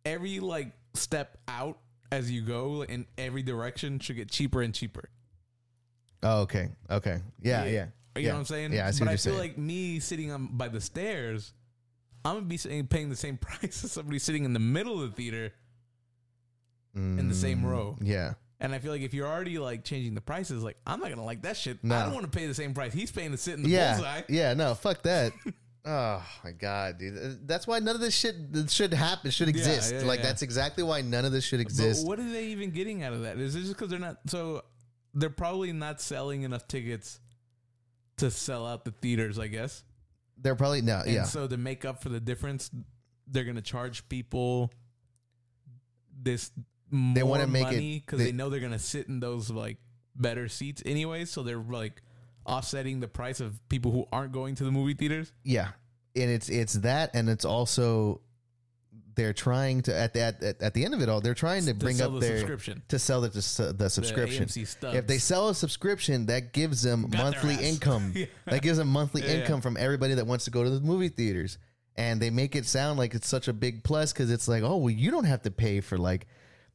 every like step out as you go in every direction should get cheaper and cheaper. Oh, okay. Okay. Yeah. Yeah. Yeah. You yeah. know what I'm saying? Yeah, I see but I feel saying. like me sitting on by the stairs, I'm gonna be sitting, paying the same [laughs] price as somebody sitting in the middle of the theater in the same Mm, row. Yeah. And I feel like if you're already like changing the prices, like I'm not gonna like that shit. No. I don't want to pay the same price. He's paying to sit in the Yeah. bullseye. Yeah. No. Fuck that. [laughs] oh my god, dude. Uh, That's why none of this shit should happen. Should exist. yeah, like yeah. that's exactly why none of this should But exist. what are they even getting out of that? Is it just because they're not? So they're probably not selling enough tickets to sell out the theaters, I guess. They're probably no. And Yeah. so to make up for the difference, they're gonna charge people this more They wanna make money because they- they, know they're gonna sit in those like better seats anyway. So they're like offsetting the price of people who aren't going to the movie theaters. Yeah, and it's it's that, and it's also they're trying to at the at, at the end of it all, they're trying to To bring up the their subscription. to sell the the, the subscription. Stubs. If they sell a subscription, that gives them Got monthly income. [laughs] Yeah. That gives them monthly Yeah, yeah. income from everybody that wants to go to the movie theaters. And they make it sound like it's such a big plus because it's like, oh, well, you don't have to pay for like,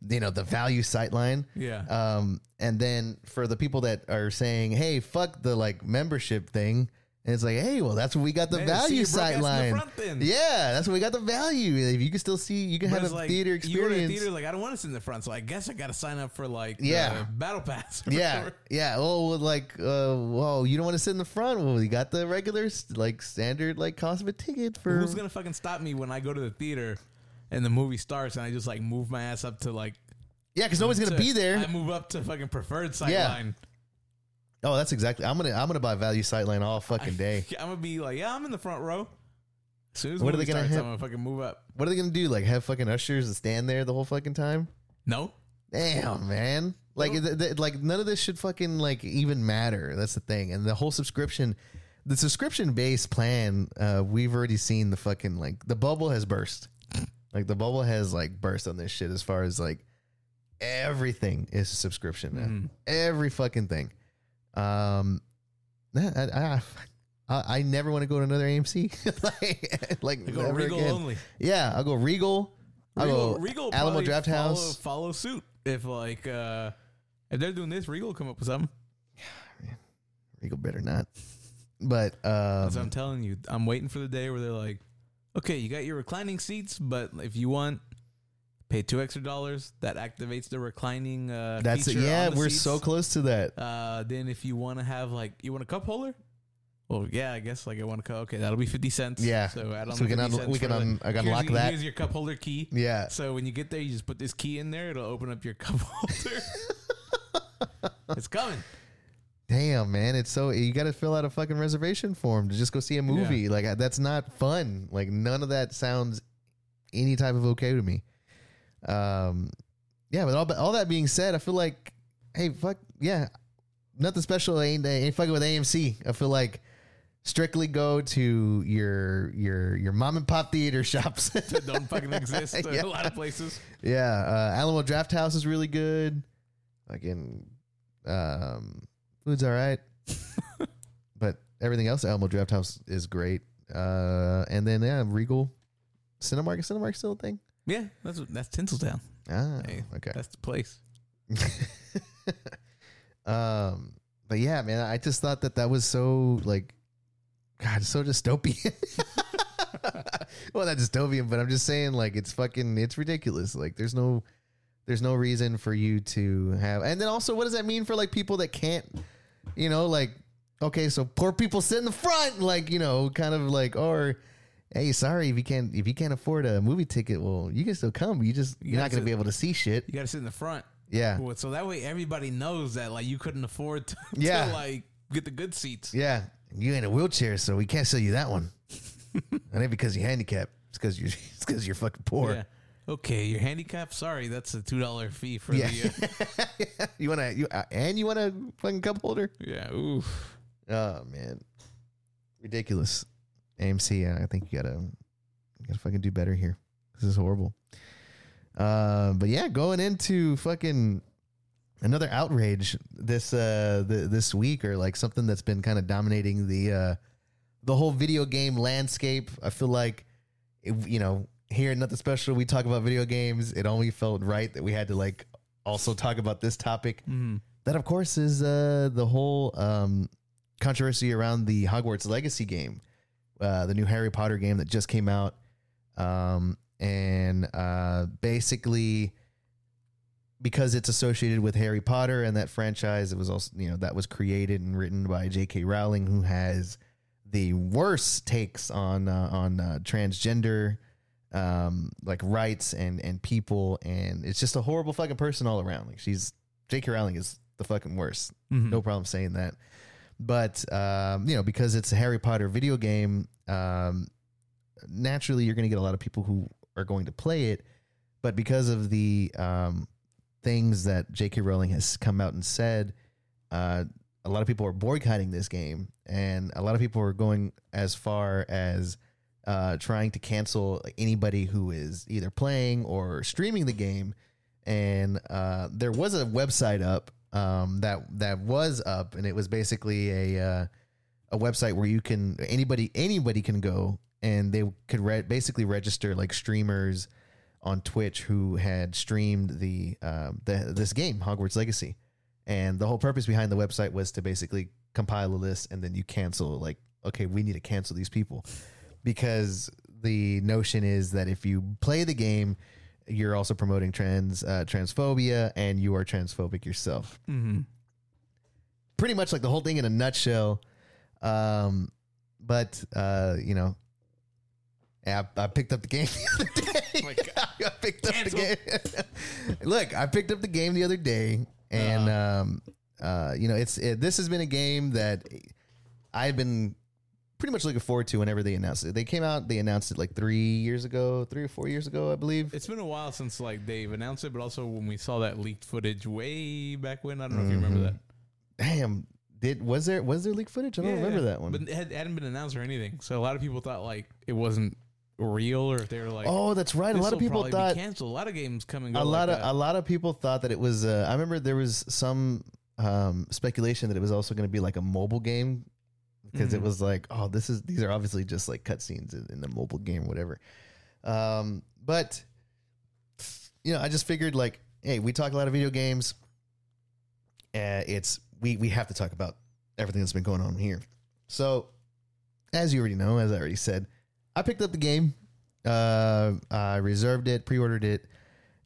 you know, the value sight line. Yeah. Um, and then for the people that are saying, hey, fuck the like membership thing, and it's like, hey, well, that's when we got the Man, value sight line. Yeah, that's when we got the value. If you can still see, you can But have a like, theater You go to the experience. theater, like I don't want to sit in the front, so I guess I got to sign up for like Yeah. battle pass. Yeah, whatever. yeah. Oh, well, like, uh, whoa, you don't want to sit in the front? Well, you got the regular, like, standard, like, cost of a ticket for. Who's gonna fucking stop me when I go to the theater and the movie starts and I just like move my ass up to like yeah, because nobody's gonna to- be there. I move up to fucking preferred sight Yeah. oh, that's exactly. I'm gonna, I'm gonna buy value sightline all fucking day. [laughs] I'm gonna be like, yeah, I'm in the front row. As soon as What are they gonna starts, have- I'm gonna fucking move up. What are they gonna do? Like, have fucking ushers and stand there the whole fucking time? No, Damn, man. Like, Well- th- th- like none of this should fucking like even matter. That's the thing. And the whole subscription, the subscription based plan, uh, we've already seen the fucking like the bubble has burst. Like the bubble has like burst on this shit as far as like everything is a subscription now. Mhm. Every fucking thing. Um, I, I, I, never want to go to another AMC. [laughs] like, like I go never Regal again. only. Yeah, I'll go Regal. I'll Regal, go Regal Alamo Draft follow, House. follow suit if like uh if they're doing this, Regal come up with something. Regal better not. But That's what I'm um, telling you. I'm waiting for the day where they're like, okay, you got your reclining seats, but if you want, pay two extra dollars. That activates the reclining. Uh, that's it. Yeah, we're seats. so close to that. Uh, then if you want to have like, you want a cup holder? Well, yeah, I guess like I want a cup. Okay, that'll be fifty cents. Yeah. So add on So we can un- we can un- I can here's unlock that. Here's your cup holder key. Yeah. So when you get there, you just put this key in there. It'll open up your [laughs] cup holder. [laughs] it's coming. Damn, man, it's so you got to fill out a fucking reservation form to just go see a movie. Like that's not fun. Like none of that sounds any type of okay to me. Um, yeah, but all all that being said, I feel like, hey, fuck, yeah, nothing special. Ain't ain't fucking with AMC. I feel like strictly go to your your your mom and pop theater [laughs] shops. that don't fucking exist [laughs] in Yeah. a lot of places. yeah, uh, Alamo Drafthouse is really good. Again, um, food's all right, [laughs] but everything else, Alamo Drafthouse is great. Uh, and then yeah, Regal, Cinemark, is Cinemark still a thing? Yeah, that's that's Tinseltown. Ah, Hey, okay. That's the place. [laughs] um, but yeah, man, I just thought that that was so like, God, so dystopian. [laughs] well, not dystopian, but I'm just saying, like, it's fucking, it's ridiculous. Like, there's no, there's no reason for you to have, and then also, what does that mean for like people that can't, you know, like, okay, so poor people sit in the front, like, you know, kind of like, or. Hey, sorry if you can't if you can't afford a movie ticket. Well, you can still come. You just You you're not going to be able to see shit. You got to sit in the front. Yeah, Well, So that way everybody knows that like you couldn't afford to, [laughs] Yeah. to like get the good seats. Yeah, you in a wheelchair, so we can't sell you that one. [laughs] And it ain't because you're handicapped. It's because you're [laughs] it's because you're fucking poor. Yeah. Okay, you're handicapped. Sorry, that's a two dollar fee for Yeah. the. [laughs] Uh, you want to you uh, and you want a fucking cup holder? yeah. Oof. Oh man, ridiculous. AMC, I think you gotta you gotta fucking do better here. This is horrible. Uh, but yeah, going into fucking another outrage this uh the, this week or like something that's been kind of dominating the uh the whole video game landscape. I feel like it, you know here at nothing special we talk about video games. It only felt right that we had to like also talk about this topic. Mhm. That of course is uh the whole um controversy around the Hogwarts Legacy game, uh, the new Harry Potter game that just came out, um, and uh, basically because it's associated with Harry Potter and that franchise, it was also you know that was created and written by J.K. Rowling, who has the worst takes on uh, on uh, transgender um like rights and and people and it's just a horrible fucking person all around like she's J.K. Rowling is the fucking worst Mhm. no problem saying that. But um, you know, because it's a Harry Potter video game, um, naturally you're going to get a lot of people who are going to play it. But because of the um, things that J.K. Rowling has come out and said, uh, a lot of people are boycotting this game, and a lot of people are going as far as uh, trying to cancel anybody who is either playing or streaming the game. And uh, there was a website up um, that that was up, and it was basically a uh, a website where you can anybody anybody can go and they could re- basically register like streamers on Twitch who had streamed the um, the this game Hogwarts Legacy, and the whole purpose behind the website was to basically compile a list and then you cancel like okay we need to cancel these people because the notion is that if you play the game you're also promoting trans uh, transphobia and you are transphobic yourself Mhm. pretty much like the whole thing in a nutshell. Um, but uh, you know, I, I picked up the game the other day. my God. [laughs] I picked up Cancel. the game. [laughs] Look, I picked up the game the other day, and um, uh, you know, it's it, this has been a game that I've been pretty much looking forward to whenever they announced it. They came out, they announced it like three years ago, three or four years ago, I believe. It's been a while since like they've announced it, but also when we saw that leaked footage way back when. I don't know if you remember that. Damn, did was there was there leak footage? I don't Yeah, remember that one. But it had, hadn't been announced or anything. So a lot of people thought like it wasn't real, or if they were like, oh, that's right. A lot of people thought canceled. A lot of games go. a lot like of that. a lot of people thought that it was. Uh, I remember there was some um, speculation that it was also going to be like a mobile game because it Mhm. was like, oh, this is these are obviously just like cutscenes in, in the mobile game or whatever. Um, but you know, I just figured like, hey, we talk a lot of video games. Uh, it's we we have to talk about everything that's been going on here. So, as you already know, as I already said, I picked up the game. Uh, I reserved it, pre-ordered it.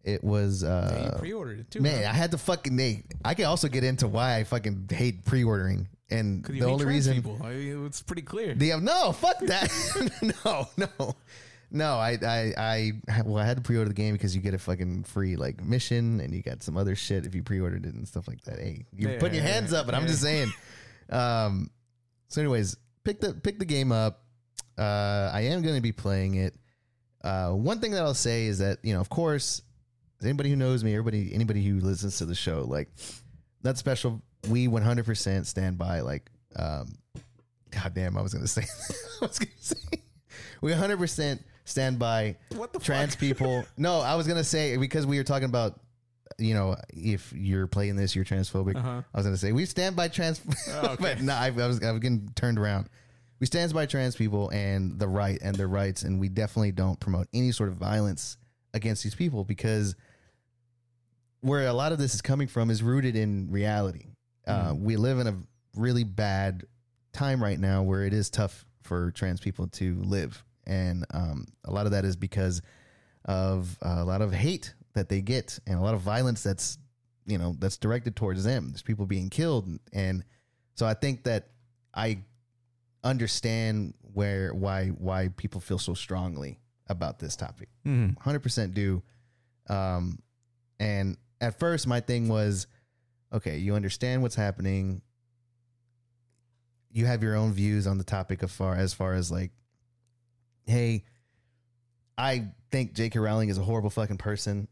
It was Yeah, you uh, pre-ordered it too, man. I had to fucking. Hey, I can also get into why I fucking hate pre-ordering, and the only reason people. I mean, it's pretty clear. the no, fuck that. [laughs] no, no, no. I, I, I. Well, I had to pre-order the game because you get a fucking free like mission, and you got some other shit if you pre-ordered it and stuff like that. Hey, you're Yeah, putting your hands up, but I'm just saying. [laughs] Um. So, anyways, pick the pick the game up. Uh, I am going to be playing it. Uh, one thing that I'll say is that you know, of course, anybody who knows me, everybody, anybody who listens to the show, like that special, we 100% stand by like um, God damn, I was gonna say. [laughs] I was gonna say. We 100 percent stand by What the trans fuck? people. No, I was gonna say because we were talking about, you know, if you're playing this, you're transphobic. Uh-huh. I was gonna say we stand by trans, [laughs] Oh, okay. but no, I, I was I was getting turned around. We stand by trans people and the right and their rights, and we definitely don't promote any sort of violence against these people because where a lot of this is coming from is rooted in reality. Uh, we live in a really bad time right now where it is tough for trans people to live, and um, a lot of that is because of uh, a lot of hate that they get and a lot of violence that's you know that's directed towards them. There's people being killed, and so I think that I understand where why why people feel so strongly about this topic. Mhm. 100% do. Um, and at first, my thing was, okay, you understand what's happening. You have your own views on the topic of far as far as like, hey, I think J.K. Rowling is a horrible fucking person,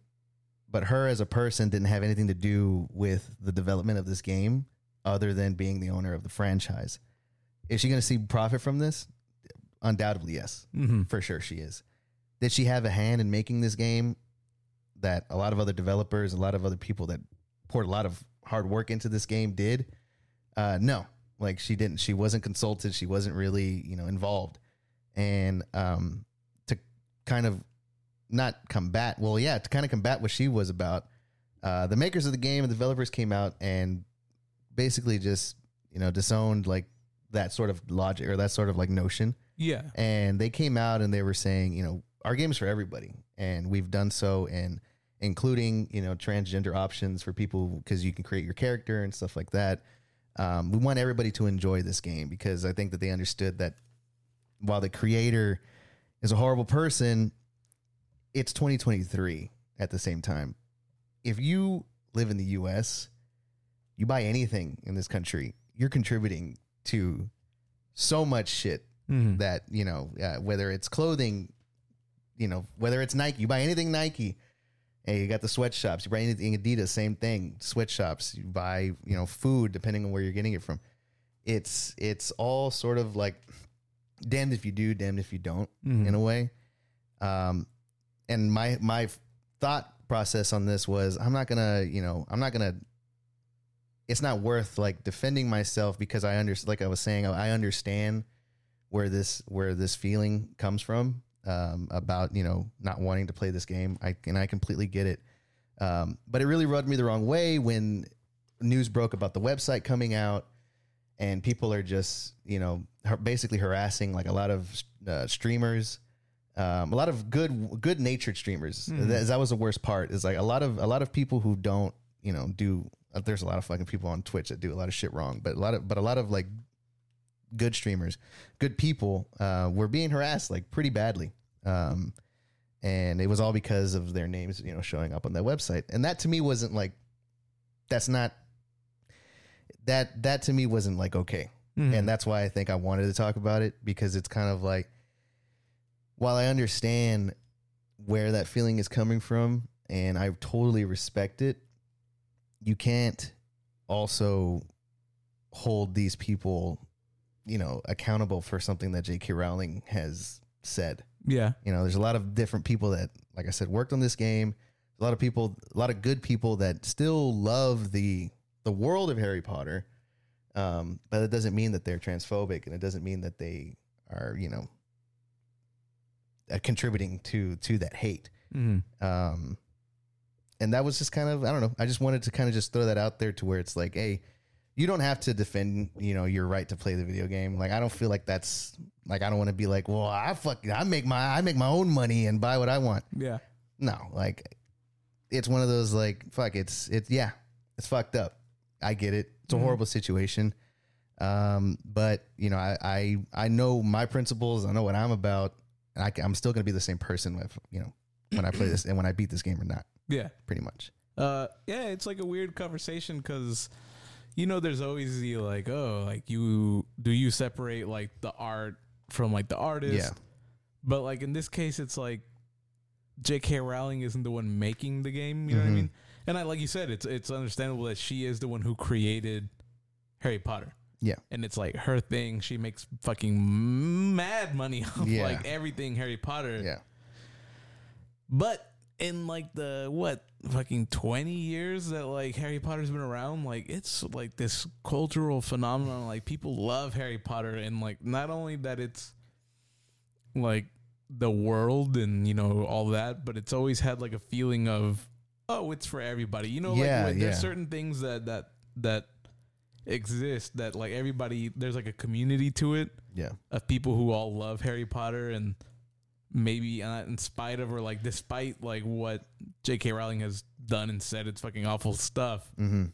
but her as a person didn't have anything to do with the development of this game, other than being the owner of the franchise. Is she going to see profit from this? Undoubtedly, yes Mhm. for sure she is. Did she have a hand in making this game that a lot of other developers, a lot of other people that poured a lot of hard work into this game did? Uh, no, like she didn't. She wasn't consulted. She wasn't really, you know, involved. And um, to kind of not combat, well, yeah, to kind of combat what she was about, uh, the makers of the game and developers came out and basically just, you know, disowned like that sort of logic or that sort of like notion Yeah. and they came out and they were saying, you know, our game's for everybody, and we've done so, and including you know transgender options for people because you can create your character and stuff like that. Um, we want everybody to enjoy this game because I think that they understood that while the creator is a horrible person, it's 2023 at the same time. If you live in the US, you buy anything in this country, you're contributing to so much shit Mhm. that you know uh, whether it's clothing you know whether it's nike you buy anything nike hey you got the sweatshops. You buy anything in adidas same thing. Sweatshops. You buy you know food depending on where you're getting it from. It's it's all sort of like damned if you do damned if you don't Mhm. in a way. Um and my my thought process on this was i'm not gonna you know i'm not gonna it's not worth like defending myself because i understand like i was saying i understand where this where this feeling comes from um, about you know not wanting to play this game. I and I completely get it, um, but it really rubbed me the wrong way when news broke about the website coming out, and people are just you know basically harassing like a lot of uh, streamers, um, a lot of good good natured streamers. That, that was the worst part. Is like a lot of a lot of people who don't you know do. uh, There's a lot of fucking people on Twitch that do a lot of shit wrong, but a lot of but a lot of like good streamers, good people, uh, were being harassed like pretty badly. Um, and it was all because of their names, you know, showing up on that website. And that to me wasn't like, that's not, that, that to me wasn't like, okay. Mhm. And that's why I think I wanted to talk about it because it's kind of like, while I understand where that feeling is coming from and I totally respect it, you can't also hold these people, you know, accountable for something that J.K. Rowling has said. Yeah. You know, there's a lot of different people that, like I said, worked on this game. A lot of people, a lot of good people that still love the the world of Harry Potter. Um, but it doesn't mean that they're transphobic, and it doesn't mean that they are, you know, uh, contributing to to that hate. Mhm. Um, and that was just kind of I don't know. I just wanted to kind of just throw that out there to where it's like, hey, you don't have to defend you know your right to play the video game. Like I don't feel like that's like I don't want to be like, well, I fuck, I make my I make my own money and buy what I want. Yeah. No, like it's one of those like fuck. It's it's yeah, it's fucked up. I get it. It's a Mhm. horrible situation. Um, but you know, I, I I know my principles. I know what I'm about, and I, am still gonna be the same person with you know when I play this and when I beat this game or not. Yeah. Pretty much. Uh, yeah, it's like a weird conversation because, you know, there's always the like, oh, like you do you separate like the art from like the artist? Yeah. But like in this case, it's like J.K. Rowling isn't the one making the game. You know what I Mhm. mean? And I like you said, it's it's understandable that she is the one who created Harry Potter. Yeah. and it's like her thing. She makes fucking mad money [laughs] off Yeah. like everything Harry Potter. Yeah. But in like the what fucking 20 years that like Harry Potter's been around, like it's like this cultural phenomenon. Like people love Harry Potter and like not only that it's like the world and you know all that, but it's always had like a feeling of oh, it's for everybody. You know, Yeah, like when there's yeah. certain things that that that exist that like everybody there's like a community to it Yeah. of people who all love Harry Potter and maybe uh, in spite of or like despite like what J.K. Rowling has done and said it's fucking awful stuff, Mm-hmm.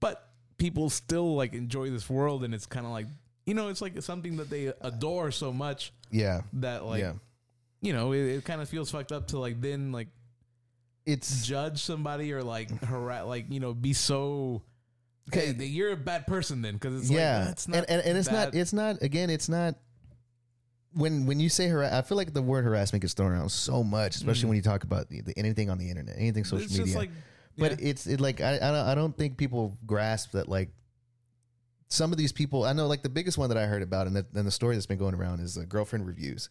but people still like enjoy this world and it's kind of like you know it's like something that they adore so much Yeah. that like yeah. you know it, it kind of feels fucked up to like then like It's judge somebody or like harass like you know be so Okay. you're a bad person then because it's yeah, like not and, and and it's not it's not again it's not when when you say harass, I feel like the word harassment gets thrown around so much, especially Mhm. when you talk about the, the, anything on the internet, anything social it's media. just like but it's it like I I don't, I don't think people grasp that like some of these people I know like the biggest one that I heard about and the, and the story that's been going around is the girlfriend reviews.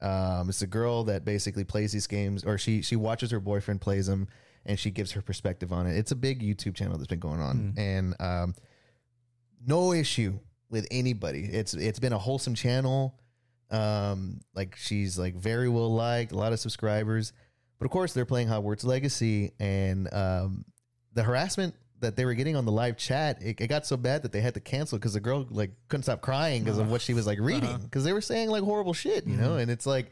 Um, it's a girl that basically plays these games or she she watches her boyfriend plays them and she gives her perspective on it. It's a big YouTube channel that's been going on Mm. and um, no issue with anybody. It's it's been a wholesome channel. Um, like she's like very well liked, a lot of subscribers. But of course, they're playing Hogwarts Legacy, and um, the harassment that they were getting on the live chat, it, it got so bad that they had to cancel because the girl like couldn't stop crying because of what she was like reading Uh-huh. because they were saying like horrible shit, you know. And it's like,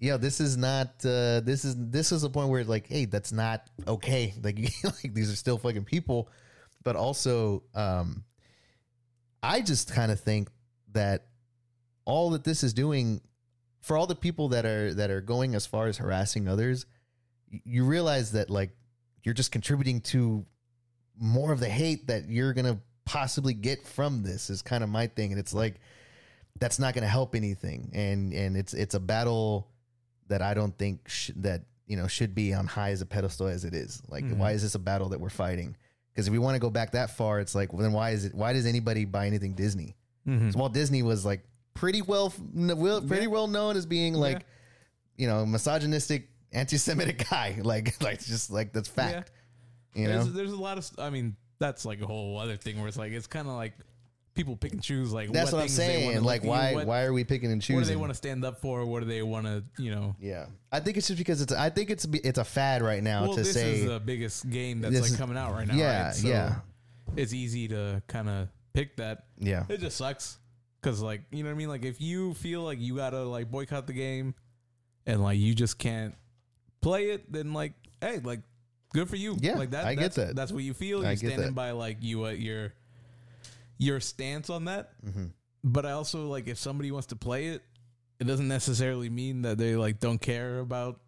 yeah, this is not. Uh, this is this is a point where it's like, hey, that's not okay. [laughs] Like, [laughs] like these are still fucking people, but also, um, I just kind of think that all that this is doing for all the people that are that are going as far as harassing others, you realize that like you're just contributing to more of the hate that you're gonna possibly get from this is kind of my thing, and it's like that's not gonna help anything, and and it's it's a battle that I don't think sh- that you know should be on high as a pedestal as it is. Like, Mhm. why is this a battle that we're fighting? Because if we want to go back that far, it's like, well, then why is it? Why does anybody buy anything Disney? Mhm. So Walt Disney was like pretty well, well pretty Yeah. well known as being like, Yeah. you know, misogynistic, anti-Semitic [laughs] guy. Like, [laughs] like just like that's fact. You know, there's, there's a lot of I mean that's like a whole other thing where it's like it's kind of like people pick and choose like that's what, I'm things they saying. Like, why what, why are we picking and choosing? what do they want to stand up for what do they want to you know yeah, I think it's just because it's. I think it's it's a fad right now well to this say. is the biggest game that's like is- coming out right now yeah, right? So yeah, it's easy to kind of pick that yeah, it just sucks because like you know what I mean like if you feel like you gotta like boycott the game and like you just can't play it then like hey like good for you Yeah, like that I get that's, that. that's what you feel you're get standing that. by like you uh, your your stance on that Mhm. but I also like if somebody wants to play it it doesn't necessarily mean that they like don't care about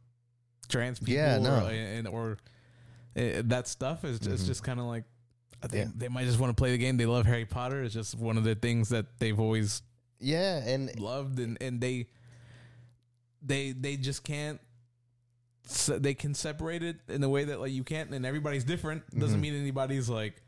trans people Yeah, no. or, and or uh, that stuff is it's Mhm. just kind of like they, Yeah. they might just want to play the game. They love Harry Potter. It's just one of the things that they've always yeah, and loved and and they they they just can't se- they can separate it in a way that like you can't and everybody's different. Doesn't Mhm. mean anybody's like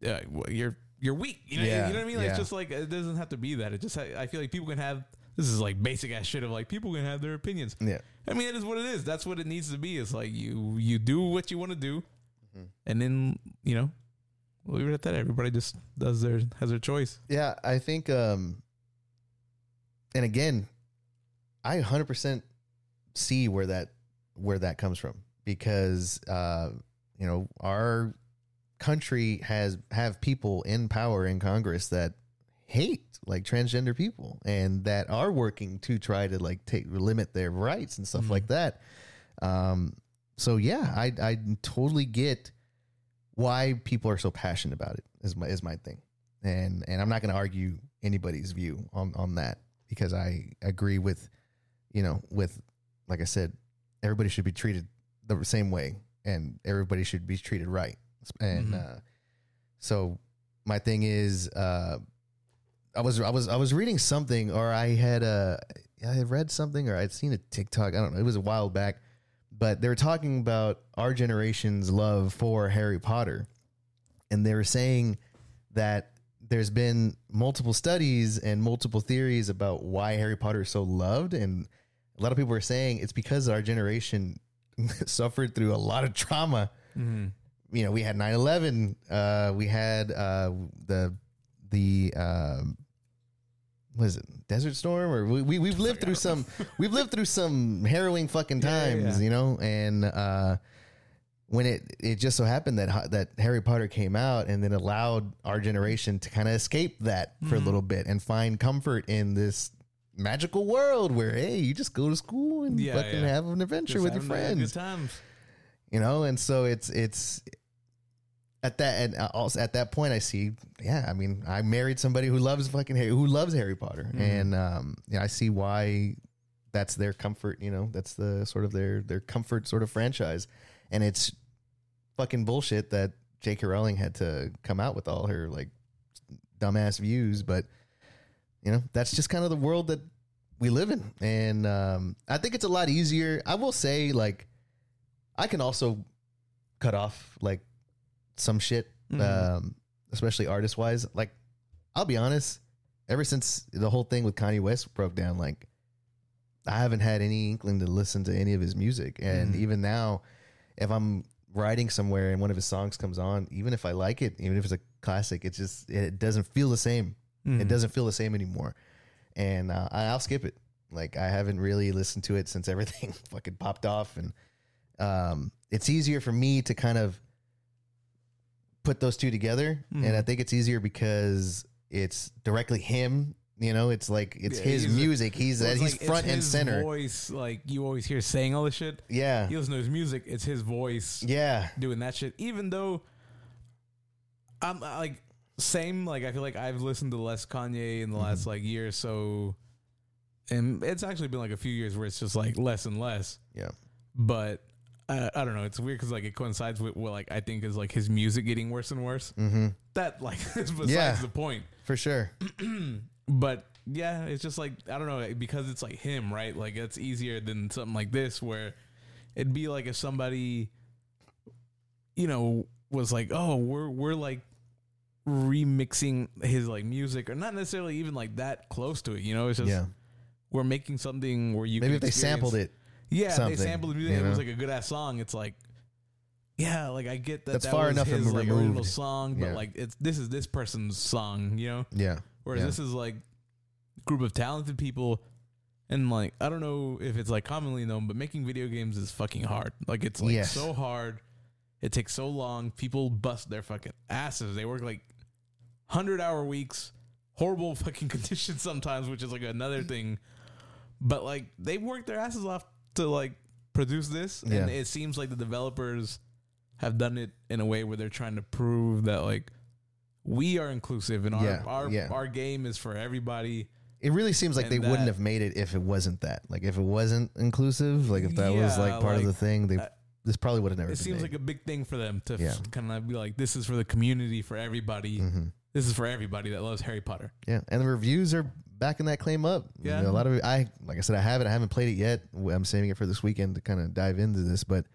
yeah well, you're you're weak you know, Yeah, you know what I mean? Like, yeah. it's just like it doesn't have to be that. It just ha- I feel like people can have this is like basic ass shit of like people can have their opinions. Yeah, I mean it is what it is. That's what it needs to be. It's like you you do what you want to do Mhm. and then you know leave it at that everybody just does their has their choice yeah. I think, um, and again, I 100% see where that where that comes from because uh, you know our country has have people in power in Congress that hate like transgender people and that are working to try to like take limit their rights and stuff Mhm. like that. Um, so yeah, I I totally get why people are so passionate about it. Is my is my thing, and and I'm not going to argue anybody's view on on that because I agree with, you know, with like I said, everybody should be treated the same way, and everybody should be treated right, and Mhm. uh, so my thing is, uh, I was I was I was reading something, or I had uh, I had read something, or I'd seen a TikTok. I don't know. It was a while back, but they were talking about our generation's love for Harry Potter, and they were saying that there's been multiple studies and multiple theories about why Harry Potter is so loved, and a lot of people are saying it's because our generation [laughs] suffered through a lot of trauma. You know, we had 9-11, uh, we had uh, the the um, what is it, Desert Storm, or we, we we've lived through some we've lived through some harrowing fucking Yeah, yeah, times, yeah. you know, and uh, when it it just so happened that that Harry Potter came out and then allowed our generation to kind of escape that for Mm-hmm. a little bit and find comfort in this magical world where hey you just go to school and Yeah, fucking have an adventure Just with your friends times. you know and so it's it's at that and also at that point i see yeah i mean i married somebody who loves fucking harry who loves harry potter. And um yeah i see why that's their comfort you know that's the sort of their their comfort sort of franchise. And it's fucking bullshit that j.k rowling had to come out with all her like dumbass views. But you know that's just kind of the world that we live in. And um i think it's a lot easier. I will say like I can also cut off like some shit, um, especially artist wise. Like, I'll be honest, ever since the whole thing with Kanye West broke down, like, I haven't had any inkling to listen to any of his music. And even now, if I'm riding somewhere and one of his songs comes on, even if I like it, even if it's a classic, it just it doesn't feel the same. It doesn't feel the same anymore, and uh, I'll skip it. Like I haven't really listened to it since [laughs] everything fucking popped off, and um, it's easier for me to kind of put those two together, and I think it's easier because it's directly him. You know, it's like it's Yeah, his he's a- music. He's Well, he's like, front and his center. Voice, like you always hear saying all this shit. Yeah, You listen to his music. It's his voice yeah, doing that shit. Even though I'm uh, like same, like I feel like I've listened to less Kanye in the last Mm-hmm. like year or so, and it's actually been like a few years where it's just like less and less. yeah. But I, I don't know. It's weird because like it coincides with what like I think is like his music getting worse and worse. Mm-hmm. That like [laughs] is besides Yeah. the point. For sure. [clears throat] But yeah, it's just like I don't know because it's like him, right? Like it's easier than something like this where it'd be like if somebody, you know, was like, oh, we're we're like remixing his like music, or not necessarily even like that close to it. You know, it's just Yeah. we're making something where you Maybe if they sampled it. Yeah, something, they sampled the music. you It was know? like a good ass song. It's like, yeah, like I get that. That's that far was enough his from like original song, but Yeah. like it's this is this person's song, you know. Yeah. Whereas Yeah. this is like group of talented people, and like I don't know if it's like commonly known, but making video games is fucking hard. Like it's like Yes. so hard. It takes so long. People bust their fucking asses. They work like hundred hour weeks, horrible [laughs] fucking conditions sometimes, which is like another thing. But like they work their asses off to like produce this, and Yeah. it seems like the developers have done it in a way where they're trying to prove that like we are inclusive and our Yeah, our yeah. our game is for everybody. It really seems like And they wouldn't have made it if it wasn't that. Like if it wasn't inclusive, like if that was Yeah, like part of the like, thing, they uh, this probably would have never It been seems made. like a big thing for them to Yeah. kind of be like, this is for the community, for everybody. Mhm. This is for everybody that loves Harry Potter. Yeah, and the reviews are backing that claim up. You Yeah. know, a lot of it, I like I said, I haven't, I haven't played it yet. I'm saving it for this weekend to kind of dive into this, but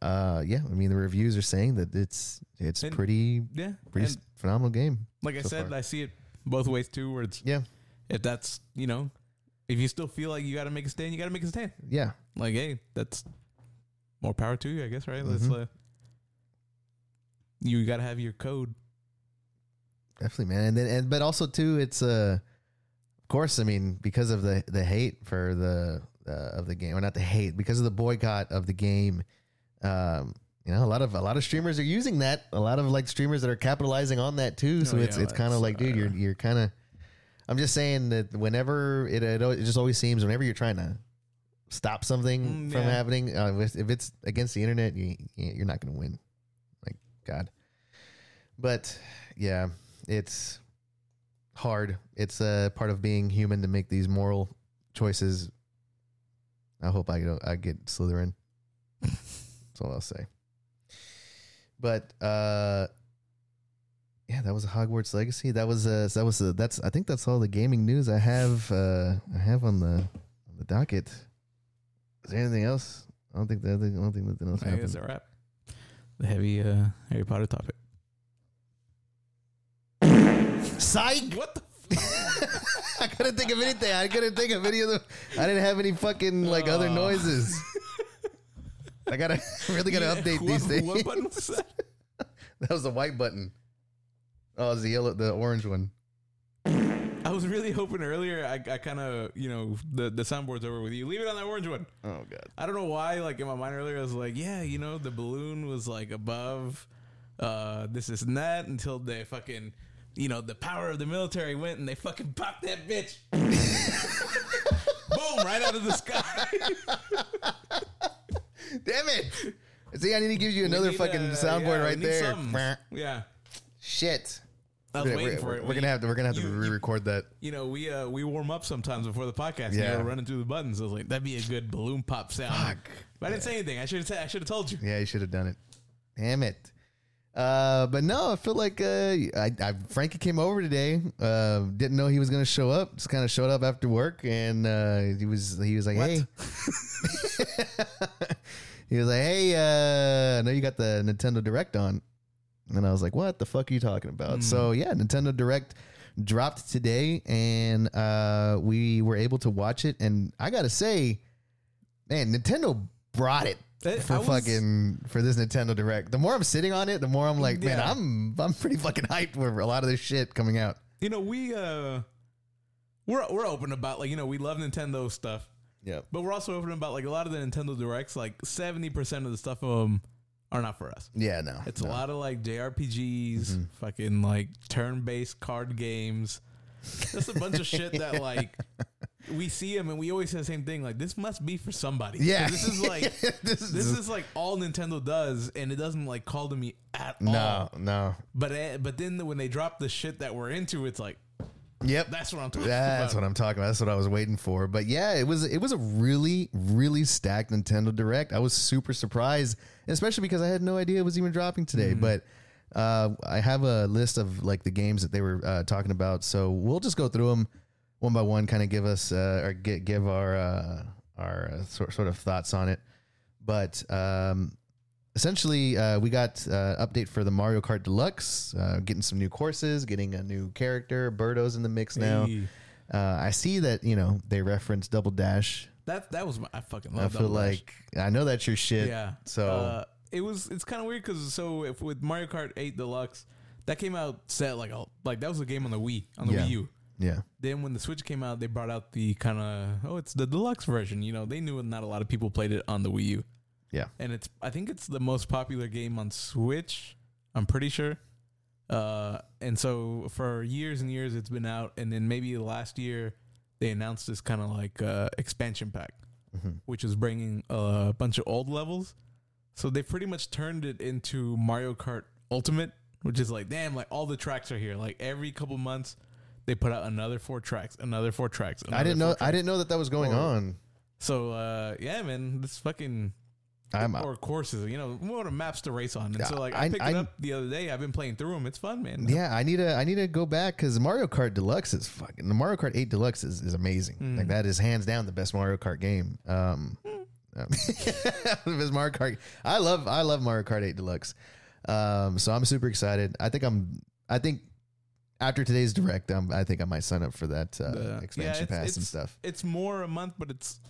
uh, yeah, I mean the reviews are saying that it's it's And- pretty Yeah, pretty and phenomenal game. like I so said, far. I see it both ways too. Where it's Yeah, if that's you know, if you still feel like you got to make a stand, you got to make a stand. yeah, Like, hey, that's more power to you, I guess. Right? Let's. Mhm. Uh, you got to have your code. Definitely, man. And then and but also too, it's uh, of course, I mean because of the the hate for the uh, of the game, or not the hate because of the boycott of the game. Um, you know, a lot of a lot of streamers are using that. A lot of like streamers that are capitalizing on that too. So Oh, it's yeah, it's kind of like, dude, you're uh, you're kind of. I'm just saying that whenever it it, it just always seems whenever you're trying to stop something Mm, from yeah. happening, uh, if if it's against the internet, you you're not going to win. Like God. But yeah, it's hard. It's a part of being human to make these moral choices. I hope I get I get Slytherin. [laughs] That's all I'll say. But uh yeah, that was a Hogwarts Legacy. That was a, that was a, that's I think that's all the gaming news I have uh I have on the on the docket. Is there anything else? I don't think that I don't think nothing else I guess happened. a wrap. The heavy uh, Harry Potter topic. Psych. What the? [laughs] I couldn't think of anything. I couldn't think of any of the. I didn't have any fucking like other Oh. noises. [laughs] I gotta [laughs] really gotta Yeah, update what, these things. What button was that? That was the white button. Oh, it's the yellow, the orange one. I was really hoping earlier. I, I kind of, you know, the the soundboard's over with you. Leave it on that orange one. Oh god. I don't know why. Like in my mind earlier, I was like, yeah, you know, the balloon was like above uh this is that until they fucking, you know, the power of the military went and they fucking popped that bitch. [laughs] Boom! Right out of the sky. Damn it! See, I need to give you another need, fucking uh, soundboard yeah, right there. something. Yeah, Shit. I was We're, waiting we're- for it. we're gonna have to. We're gonna have to re-record that. You know, we uh we warm up sometimes before the podcast. Yeah, you know, running through the buttons. I was like, that'd be a good balloon pop sound. Fuck. But I didn't say anything. I should have. I should have told you. Yeah, you should have done it. Damn it. Uh, but no, I feel like uh, I, I Frankie came over today. Uh, didn't know he was gonna show up. Just kind of showed up after work, and uh, he was he was like, What? "Hey," [laughs] he was like, "Hey, uh, I know you got the Nintendo Direct on," and I was like, "What the fuck are you talking about?" So yeah, Nintendo Direct dropped today, and uh, we were able to watch it. And I gotta say, man, Nintendo brought it Eh, for was- fucking for this Nintendo Direct. The more I'm sitting on it, the more I'm like, man, I'm I'm pretty fucking hyped for a lot of this shit coming out. You know, we uh, we're we're open about like you know we love Nintendo stuff, Yeah. but we're also open about like a lot of the Nintendo directs. Like seventy percent of the stuff of them are not for us. Yeah, no. It's no. a lot of like JRPGs, Mm-hmm. fucking like turn-based card games. Just a bunch of shit that like [laughs] we see them and we always say the same thing. Like this must be for somebody. Yeah. this is [laughs] like this is, this is like all Nintendo does, and it doesn't like call to me at no, all. no. No. But eh, but then when they drop the shit that we're into, it's like Yep. that's what I'm talking That's about. what I'm talking about. That's what I was waiting for. But yeah, it was it was a really really stacked Nintendo Direct. I was super surprised, especially because I had no idea it was even dropping today. Mm-hmm. But uh, I have a list of like the games that they were uh, talking about, so we'll just go through them one by one. Kind of give us uh, or get, give our uh, our uh, sort sort of thoughts on it. But um, essentially, uh, we got uh, update for the Mario Kart Deluxe, uh, getting some new courses, getting a new character. Birdo's in the mix now. Hey. Uh, I see that you know they reference Double Dash. That that was my I fucking I feel Double Dash. like I know that's your shit. yeah. So uh, it was it's kind of weird because so if with Mario Kart 8 Deluxe, that came out set like a, like that was a game on the Wii on the Yeah. Wii U. yeah, Then when the Switch came out, they brought out the kind of oh it's the deluxe version. You know they knew not a lot of people played it on the Wii U. yeah, and it's I think it's the most popular game on Switch. I'm pretty sure. Uh, and so for years and years it's been out, and then maybe last year they announced this kind of like uh, expansion pack, Mhm. which is bringing a bunch of old levels. So they pretty much turned it into Mario Kart Ultimate, which is like damn, like all the tracks are here. Like every couple months they put out another four tracks, another four tracks. I didn't know. I didn't know that that was going Or- on. So uh, yeah, man, this fucking I'm or courses, you know, more maps to race on. And so, like, I, I- picked I- it up the other day. I've been playing through them. It's fun, man. yeah. I need to. I need to go back because Mario Kart Deluxe is fucking. The Mario Kart Eight Deluxe is, is amazing. Mm. Like that is hands down the best Mario Kart game. Um, um, [laughs] best Mario Kart. I love. I love Mario Kart Eight Deluxe. Um, so I'm super excited. I think I'm. I think after today's direct, um, I think I might sign up for that uh, The- expansion it's- pass and it's- stuff. It's more a month, but it's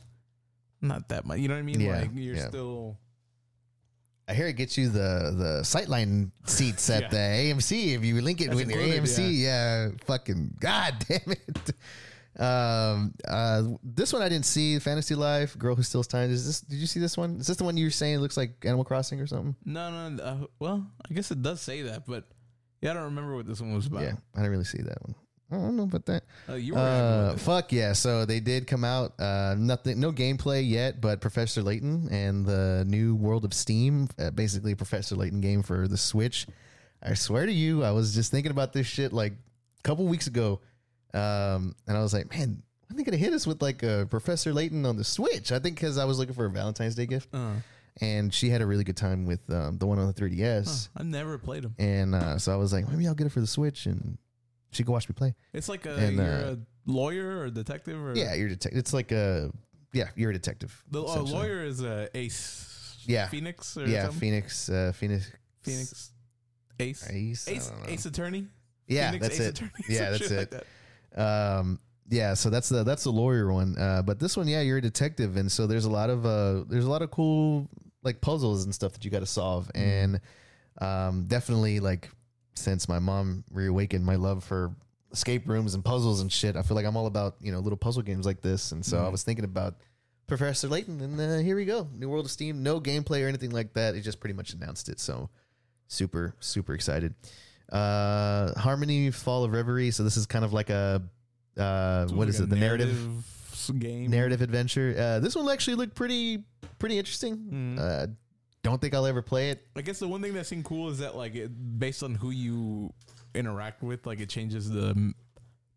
not that much. You know what I mean? Yeah, like, you're yeah. still. I hear it gets you the the sightline seats at [laughs] Yeah. the AMC if you link it That's with your included, AMC. Yeah. fucking god [laughs] damn it. Um, uh, this one I didn't see. Fantasy Life, Girl Who Steals Time. Is this? Did you see this one? Is this the one you were saying looks like Animal Crossing or something? No, no. Uh, well, I guess it does say that, but yeah, I don't remember what this one was about. Yeah, I didn't really see that one. I don't know about that. Uh, you were Uh, with it. fuck yeah! So they did come out. Uh, nothing, no gameplay yet, but Professor Layton and the new World of Steam, uh, basically a Professor Layton game for the Switch. I swear to you, I was just thinking about this shit like a couple weeks ago, um, and I was like, man, when they gonna hit us with like a Professor Layton on the Switch? I think because I was looking for a Valentine's Day gift, Uh, and she had a really good time with um, the one on the 3DS, I never played them. and uh, so I was like, maybe I'll get it for the Switch, and she could watch me play. It's like a, And, you're uh, a lawyer or detective or Yeah, you're a detective. It's like a yeah, you're a detective. The essentially. lawyer is a Ace. Yeah. Phoenix or Yeah, something? Phoenix. Uh, Phoenix. Phoenix. Ace. Ace. Ace. I don't know. Ace attorney. Yeah, Phoenix that's Ace it. Attorney, [laughs] Yeah, that's it. like that. Um, yeah, so that's the that's the lawyer one. Uh, but this one, yeah, you're a detective, and so there's a lot of uh, there's a lot of cool like puzzles and stuff that you got to solve, Mm-hmm. and um, definitely like since my mom reawakened my love for escape rooms and puzzles and shit, I feel like I'm all about you know little puzzle games like this, and so I Mhm. was thinking about Professor Layton, and uh, here we go, New World of Steam, no gameplay or anything like that. It just pretty much announced it, so super super excited. Uh, Harmony Fall of Reverie. So this is kind of like a uh, what is it? The narrative game. narrative adventure. Uh, this one actually looked pretty pretty interesting. Mhm. Uh, don't think I'll ever play it. I guess the one thing that seemed cool is that like it, based on who you interact with, like it changes the m-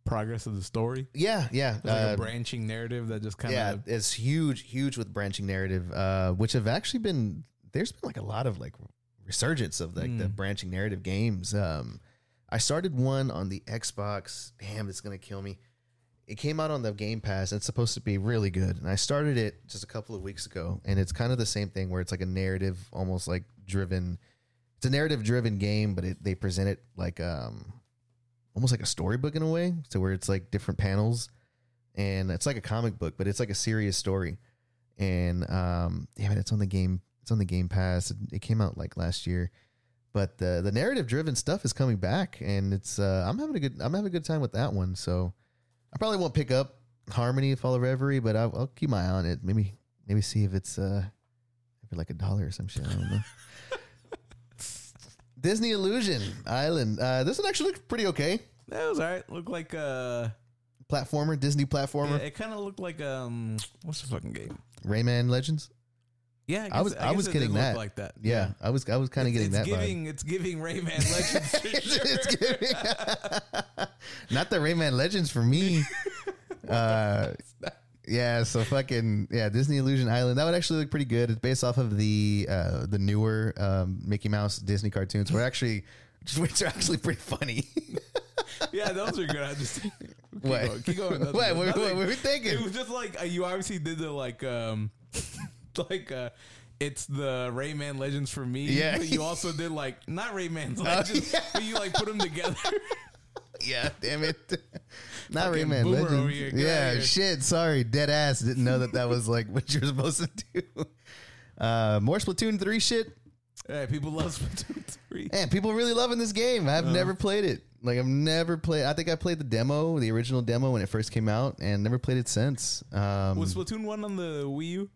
progress of the story. Yeah, yeah. It's like uh, a branching narrative that just kind yeah, of it's huge, huge with branching narrative, uh, which have actually been there's been like a lot of like resurgence of like the Mm. branching narrative games. Um, I started one on the Xbox. Damn, it's gonna kill me. It came out on the Game Pass. And it's supposed to be really good, and I started it just a couple of weeks ago, and it's kind of the same thing where it's like a narrative, almost like driven. It's a narrative driven game, but it, they present it like um, almost like a storybook in a way, so where it's like different panels and it's like a comic book, but it's like a serious story. And um, damn it, it's on the game. It's on the Game Pass. It, it came out like last year, but the the narrative driven stuff is coming back, and it's uh, I'm having a good I'm having a good time with that one. So I probably won't pick up Harmony Fall of Reverie, but I'll, I'll keep my eye on it. Maybe maybe see if it's uh if it's like a dollar or some shit. I don't know. [laughs] Disney Illusion Island. Uh, this one actually looks pretty okay. that was alright. Looked like uh, Platformer, Disney yeah, platformer, it kind of looked like um, what's the fucking game? Rayman Legends. Yeah, I was- I guess was getting that. like that. Yeah, I was I was kind of It's- getting that it's vibe. giving, It's giving Rayman [laughs] Legends. it's giving. [laughs] Not the Rayman Legends for me. [laughs] Uh, yeah, so fucking yeah, Disney Illusion Island. That would actually look pretty good. It's based off of the uh, the newer um, Mickey Mouse Disney cartoons. We're actually which are actually pretty funny. yeah, those are good. I just keep what? going. Keep going. What? What, what, were we It was just like uh, you obviously did the like um [laughs] like uh it's the Rayman Legends for me. Yeah. But you also did like not Rayman's [laughs] Oh, Legends, yeah. but you like put them together. [laughs] Yeah, damn it. Not Fucking Rayman Legends. here. Yeah, shit. Sorry, dead ass. Didn't know that that was like what you're supposed to do. Uh, more Splatoon three shit. yeah, people love Splatoon three. Man, people really loving this game. I've Uh. never played it. Like I've never played. I think I played the demo, the original demo when it first came out, and never played it since. Um, Was Splatoon one on the Wii U?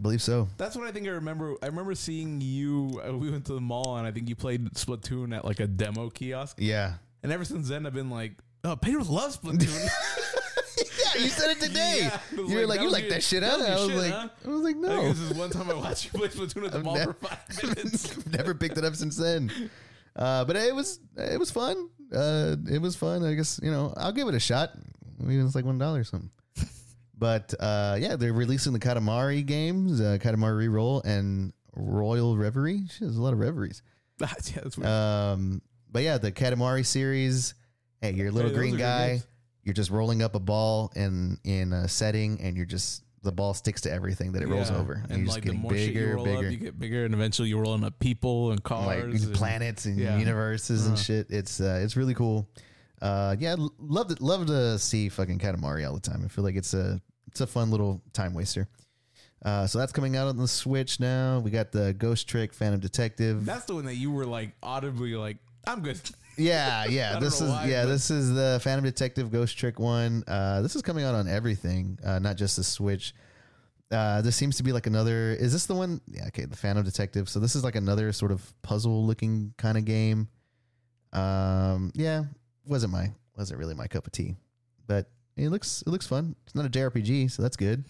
I believe so. That's what I think I remember. I remember seeing you. Uh, we went to the mall and I think you played Splatoon at like a demo kiosk. Yeah. And ever since then, I've been like, oh, Pedro loves Splatoon. [laughs] [laughs] Yeah, you said it today. Yeah, was you were like, that you was like your- that shit, out. huh? was your I was shit, like, huh? I was like, I no. think this is one time I watched you play Splatoon at the I've mall for five [laughs] minutes. never picked it up since then. Uh, but it was it was fun. Uh, it was fun. I guess you know I'll give it a shot. I mean, it's like one dollar or something. But uh, yeah, they're releasing the Katamari games, uh, Katamari Reroll and Royal Reverie. Shit, there's a lot of reveries. [laughs] yeah, that's weird. Um, but yeah, the Katamari series. Hey, you're a little Hey, those green are good guy. games. You're just rolling up a ball in in a setting, and you're just the ball sticks to everything that it rolls Yeah. over, and, you're just getting more shit you bigger, roll bigger. up, you get bigger, and eventually you're rolling up people and cars, like and- planets and yeah. universes and Uh-huh. shit. It's uh, it's really cool. Uh, yeah, l- love to love to see fucking Katamari all the time. I feel like it's a it's a fun little time waster. Uh, so that's coming out on the Switch now. We got the Ghost Trick, Phantom Detective. That's the one that you were like audibly like, I'm good. [laughs] yeah, yeah. this is why, yeah. but- This is the Phantom Detective Ghost Trick one. Uh, this is coming out on everything, uh, not just the Switch. Uh, this seems to be like another. Is this the one? Yeah, okay. The Phantom Detective. So this is like another sort of puzzle looking kind of game. Um, yeah, wasn't my wasn't really my cup of tea, but it looks it looks fun. It's not a JRPG, so that's good.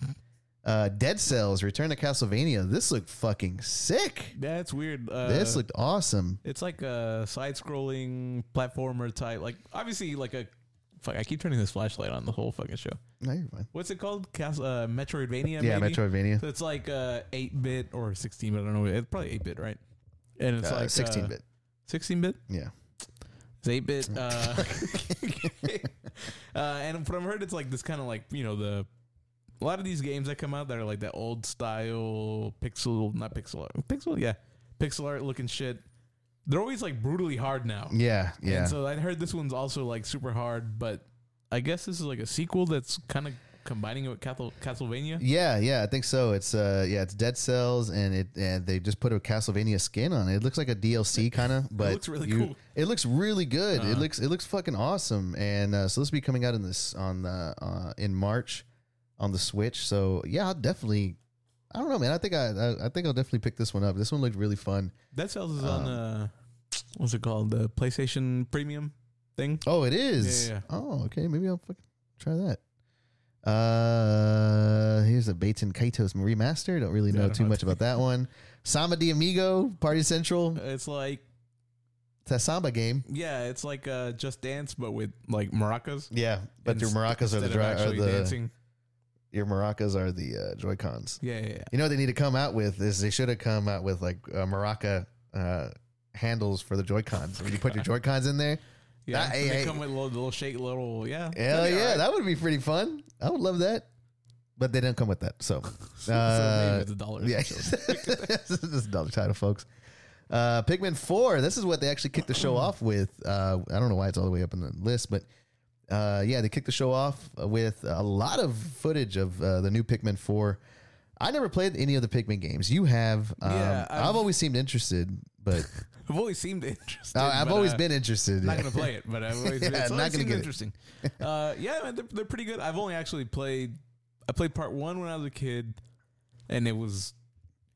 Uh, Dead Cells: Return to Castlevania. This looked fucking sick. That's weird. Uh, this looked awesome. It's like a side-scrolling platformer type. Like obviously, like a. Fuck, I keep turning this flashlight on the whole fucking show. No, you're fine. What's it called? Cas- uh, Metroidvania. Yeah, maybe? Metroidvania. So it's like uh, eight bit or sixteen bit. I don't know. It's probably eight bit, right? And it's Uh, like 16 bit. Sixteen bit. Yeah. It's eight bit. Uh, [laughs] uh, and from heard, it's like this kind of like you know the a lot of these games that come out that are like that old style pixel, not pixel art, pixel, yeah, pixel art looking shit. they're always like brutally hard now. Yeah, yeah. And so I heard this one's also like super hard, but I guess this is like a sequel that's kind of combining it with Castle- Castlevania. Yeah, yeah, I think so. It's uh, yeah, it's Dead Cells, and it and they just put a Castlevania skin on it. It looks like a DLC [laughs] kind of, but it looks really you- cool. It looks really good. It Uh-huh. looks it looks fucking awesome, and uh, so this will be coming out in this on the uh, in March on the Switch. So yeah, I'll definitely. I don't know, man. I think I, I I think I'll definitely pick this one up. This one looked really fun. Dead Cells is on Um, uh, what's it called? The PlayStation Premium thing. Oh, it is. Yeah, yeah, Oh, okay. Maybe I'll fucking try that. Uh, here's a Baten Kaitos remaster. Don't really know don't too know. much about that one. Samba de Amigo, Party Central. It's like It's a samba game. yeah, it's like uh, Just Dance, but with like maracas. Yeah, but your maracas are the instead of dry, are actually the dancing. your maracas are the uh, Joy Cons. Yeah, yeah, yeah. You know what they need to come out with is they should have come out with like uh, maraca uh, handles for the Joy Cons. When you put your [laughs] Joy Cons in there, Yeah, That- hey, they hey. come with little, little shake, little yeah. hell yeah, that would be pretty fun. I would love that. But they didn't come with that, so. [laughs] Uh, maybe it's a dollar. Yeah, [laughs] this is another title, folks. Uh, Pikmin Four. This is what they actually kicked the show off with. Uh, I don't know why it's all the way up in the list, but uh, yeah, they kicked the show off with a lot of footage of uh, the new Pikmin Four. I never played any of the Pikmin games. You have. Um, Yeah, I've, I've- always seemed interested, but [laughs] I've always seemed interested. uh, I've but, always uh, been interested. not gonna [laughs] play it, but I've always Yeah, [laughs] been, it's not gonna get interesting. Uh, yeah, man, they're, they're pretty good. I've only actually played. I played part one when I was a kid, and it was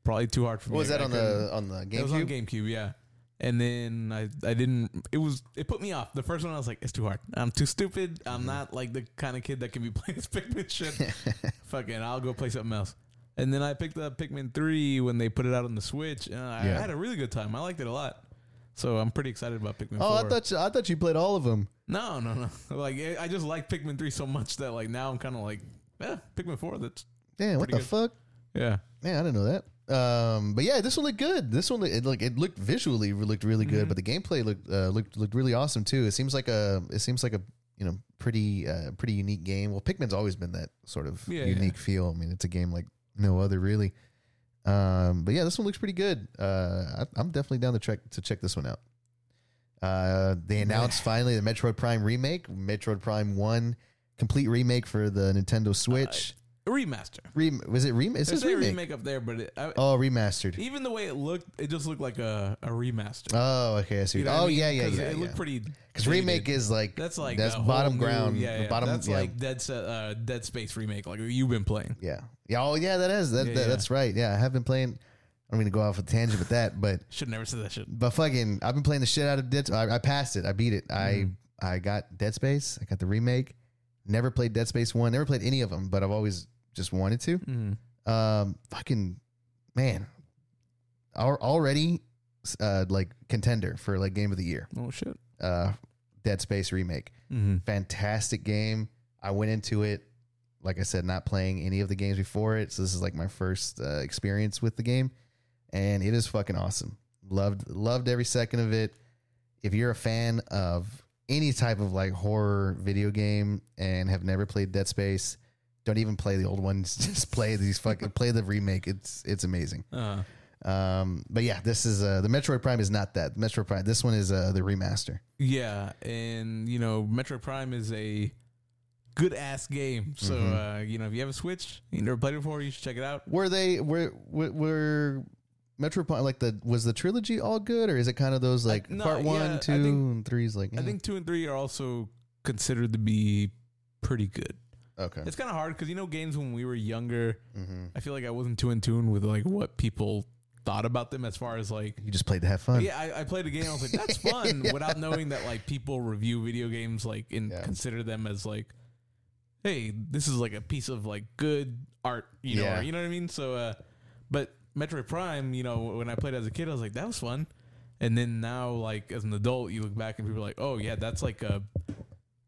probably too hard for me. What was that I on the on the GameCube? It was on GameCube? GameCube, yeah. And then I I didn't. It was it put me off. The first one I was like, it's too hard. I'm too stupid. I'm Mm-hmm. not like the kind of kid that can be playing this Pikmin shit. Fucking, I'll go play something else. And then I picked up Pikmin three when they put it out on the Switch, and I, Yeah. I had a really good time. I liked it a lot. So I'm pretty excited about Pikmin. Oh, 4. I thought you, I thought you played all of them. No, no, no. [laughs] Like I I just like Pikmin three so much that like now I'm kind of like, yeah, Pikmin four. That's Damn, what Pretty the fuck? yeah. Man, I didn't know that. Um, but yeah, this one looked good. This one, it like it looked visually looked really good, Mhm. but the gameplay looked uh, looked looked really awesome too. It seems like a it seems like a you know pretty uh, pretty unique game. Well, Pikmin's always been that sort of Yeah, unique feel. I mean, it's a game like no other really. Um, but yeah, this one looks pretty good. Uh, I, I'm definitely down to check to check this one out. Uh, they announced finally the Metroid Prime remake, Metroid Prime One, complete remake for the Nintendo Switch. A remaster. Rem- was it There's says a remake. remake up there, but it, I, Oh, remastered. even the way it looked, it just looked like a, a remaster. Oh, okay. I see. You know what oh, I mean? yeah, yeah, 'Cause yeah. It looked pretty. Because remake is like that's like that's a whole bottom new- ground. Yeah, yeah. Bottom. that's yeah, like Dead Se- uh, Dead Space remake, like you've been playing. yeah, yeah. Oh, yeah. That is that, Yeah, that- yeah. That's right. Yeah, I have been playing. I'm gonna go off a tangent with that, but [laughs] Should never say that shit. but fucking, I've been playing the shit out of Dead. I, I passed it. I beat it. Mm-hmm. I I got Dead Space. I got the remake. Never played Dead Space one. Never played any of them, but I've always just wanted to. Mm. Um, fucking man, Al- already uh like contender for like game of the year. Oh shit. Uh, Dead Space remake. Mm-hmm. fantastic game. I went into it, like I said, not playing any of the games before it. So this is like my first uh, experience with the game, and it is fucking awesome. Loved loved every second of it. If you're a fan of any type of like horror video game and have never played Dead Space, don't even play the old ones. [laughs] Just play these fucking play the remake. It's it's amazing. Uh, Um, but yeah, this is uh, the Metroid Prime is not that. The Metroid Prime. This one is uh, the remaster. yeah, and you know, Metroid Prime is a good ass game. So Mhm. uh, you know, if you have a Switch, you never played it before, you should check it out. Were they were were, were Metroid Prime like the was the trilogy all good or is it kind of those like no, part one, yeah, I two, think- and three's like I eh, think two and three are also considered to be pretty good. Okay. It's kind of hard because you know, games when we were younger, hmm I feel like I wasn't too in tune with like what people thought about them as far as like. You just played to have fun. Yeah, I, I played a game. I was like, "That's fun," Yeah. [laughs] without knowing that like people review video games like and Yeah. consider them as like, "Hey, this is like a piece of like good art," you know, Yeah. or- you know what I mean? So, uh, but Metroid Prime, you know, when I played as a kid, I was like, "That was fun," and then now, like as an adult, you look back and people are like, "Oh yeah, that's like a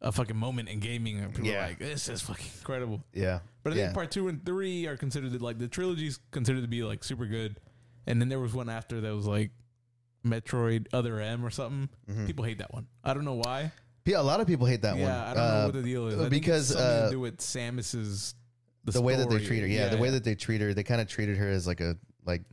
a fucking moment in gaming," and people Yeah. are like, "This is fucking incredible." yeah. But I yeah. think part two and three are considered to, like the trilogy's considered to be like super good, and then there was one after that was like Metroid Other M or something. Mhm. People hate that one. I don't know why. Yeah, a lot of people hate that yeah, one. I don't know Uh, what the deal is. I because, uh, to do with Samus's the, way that they treat her. Yeah, the way that they treat her, they kind of treated her as like a like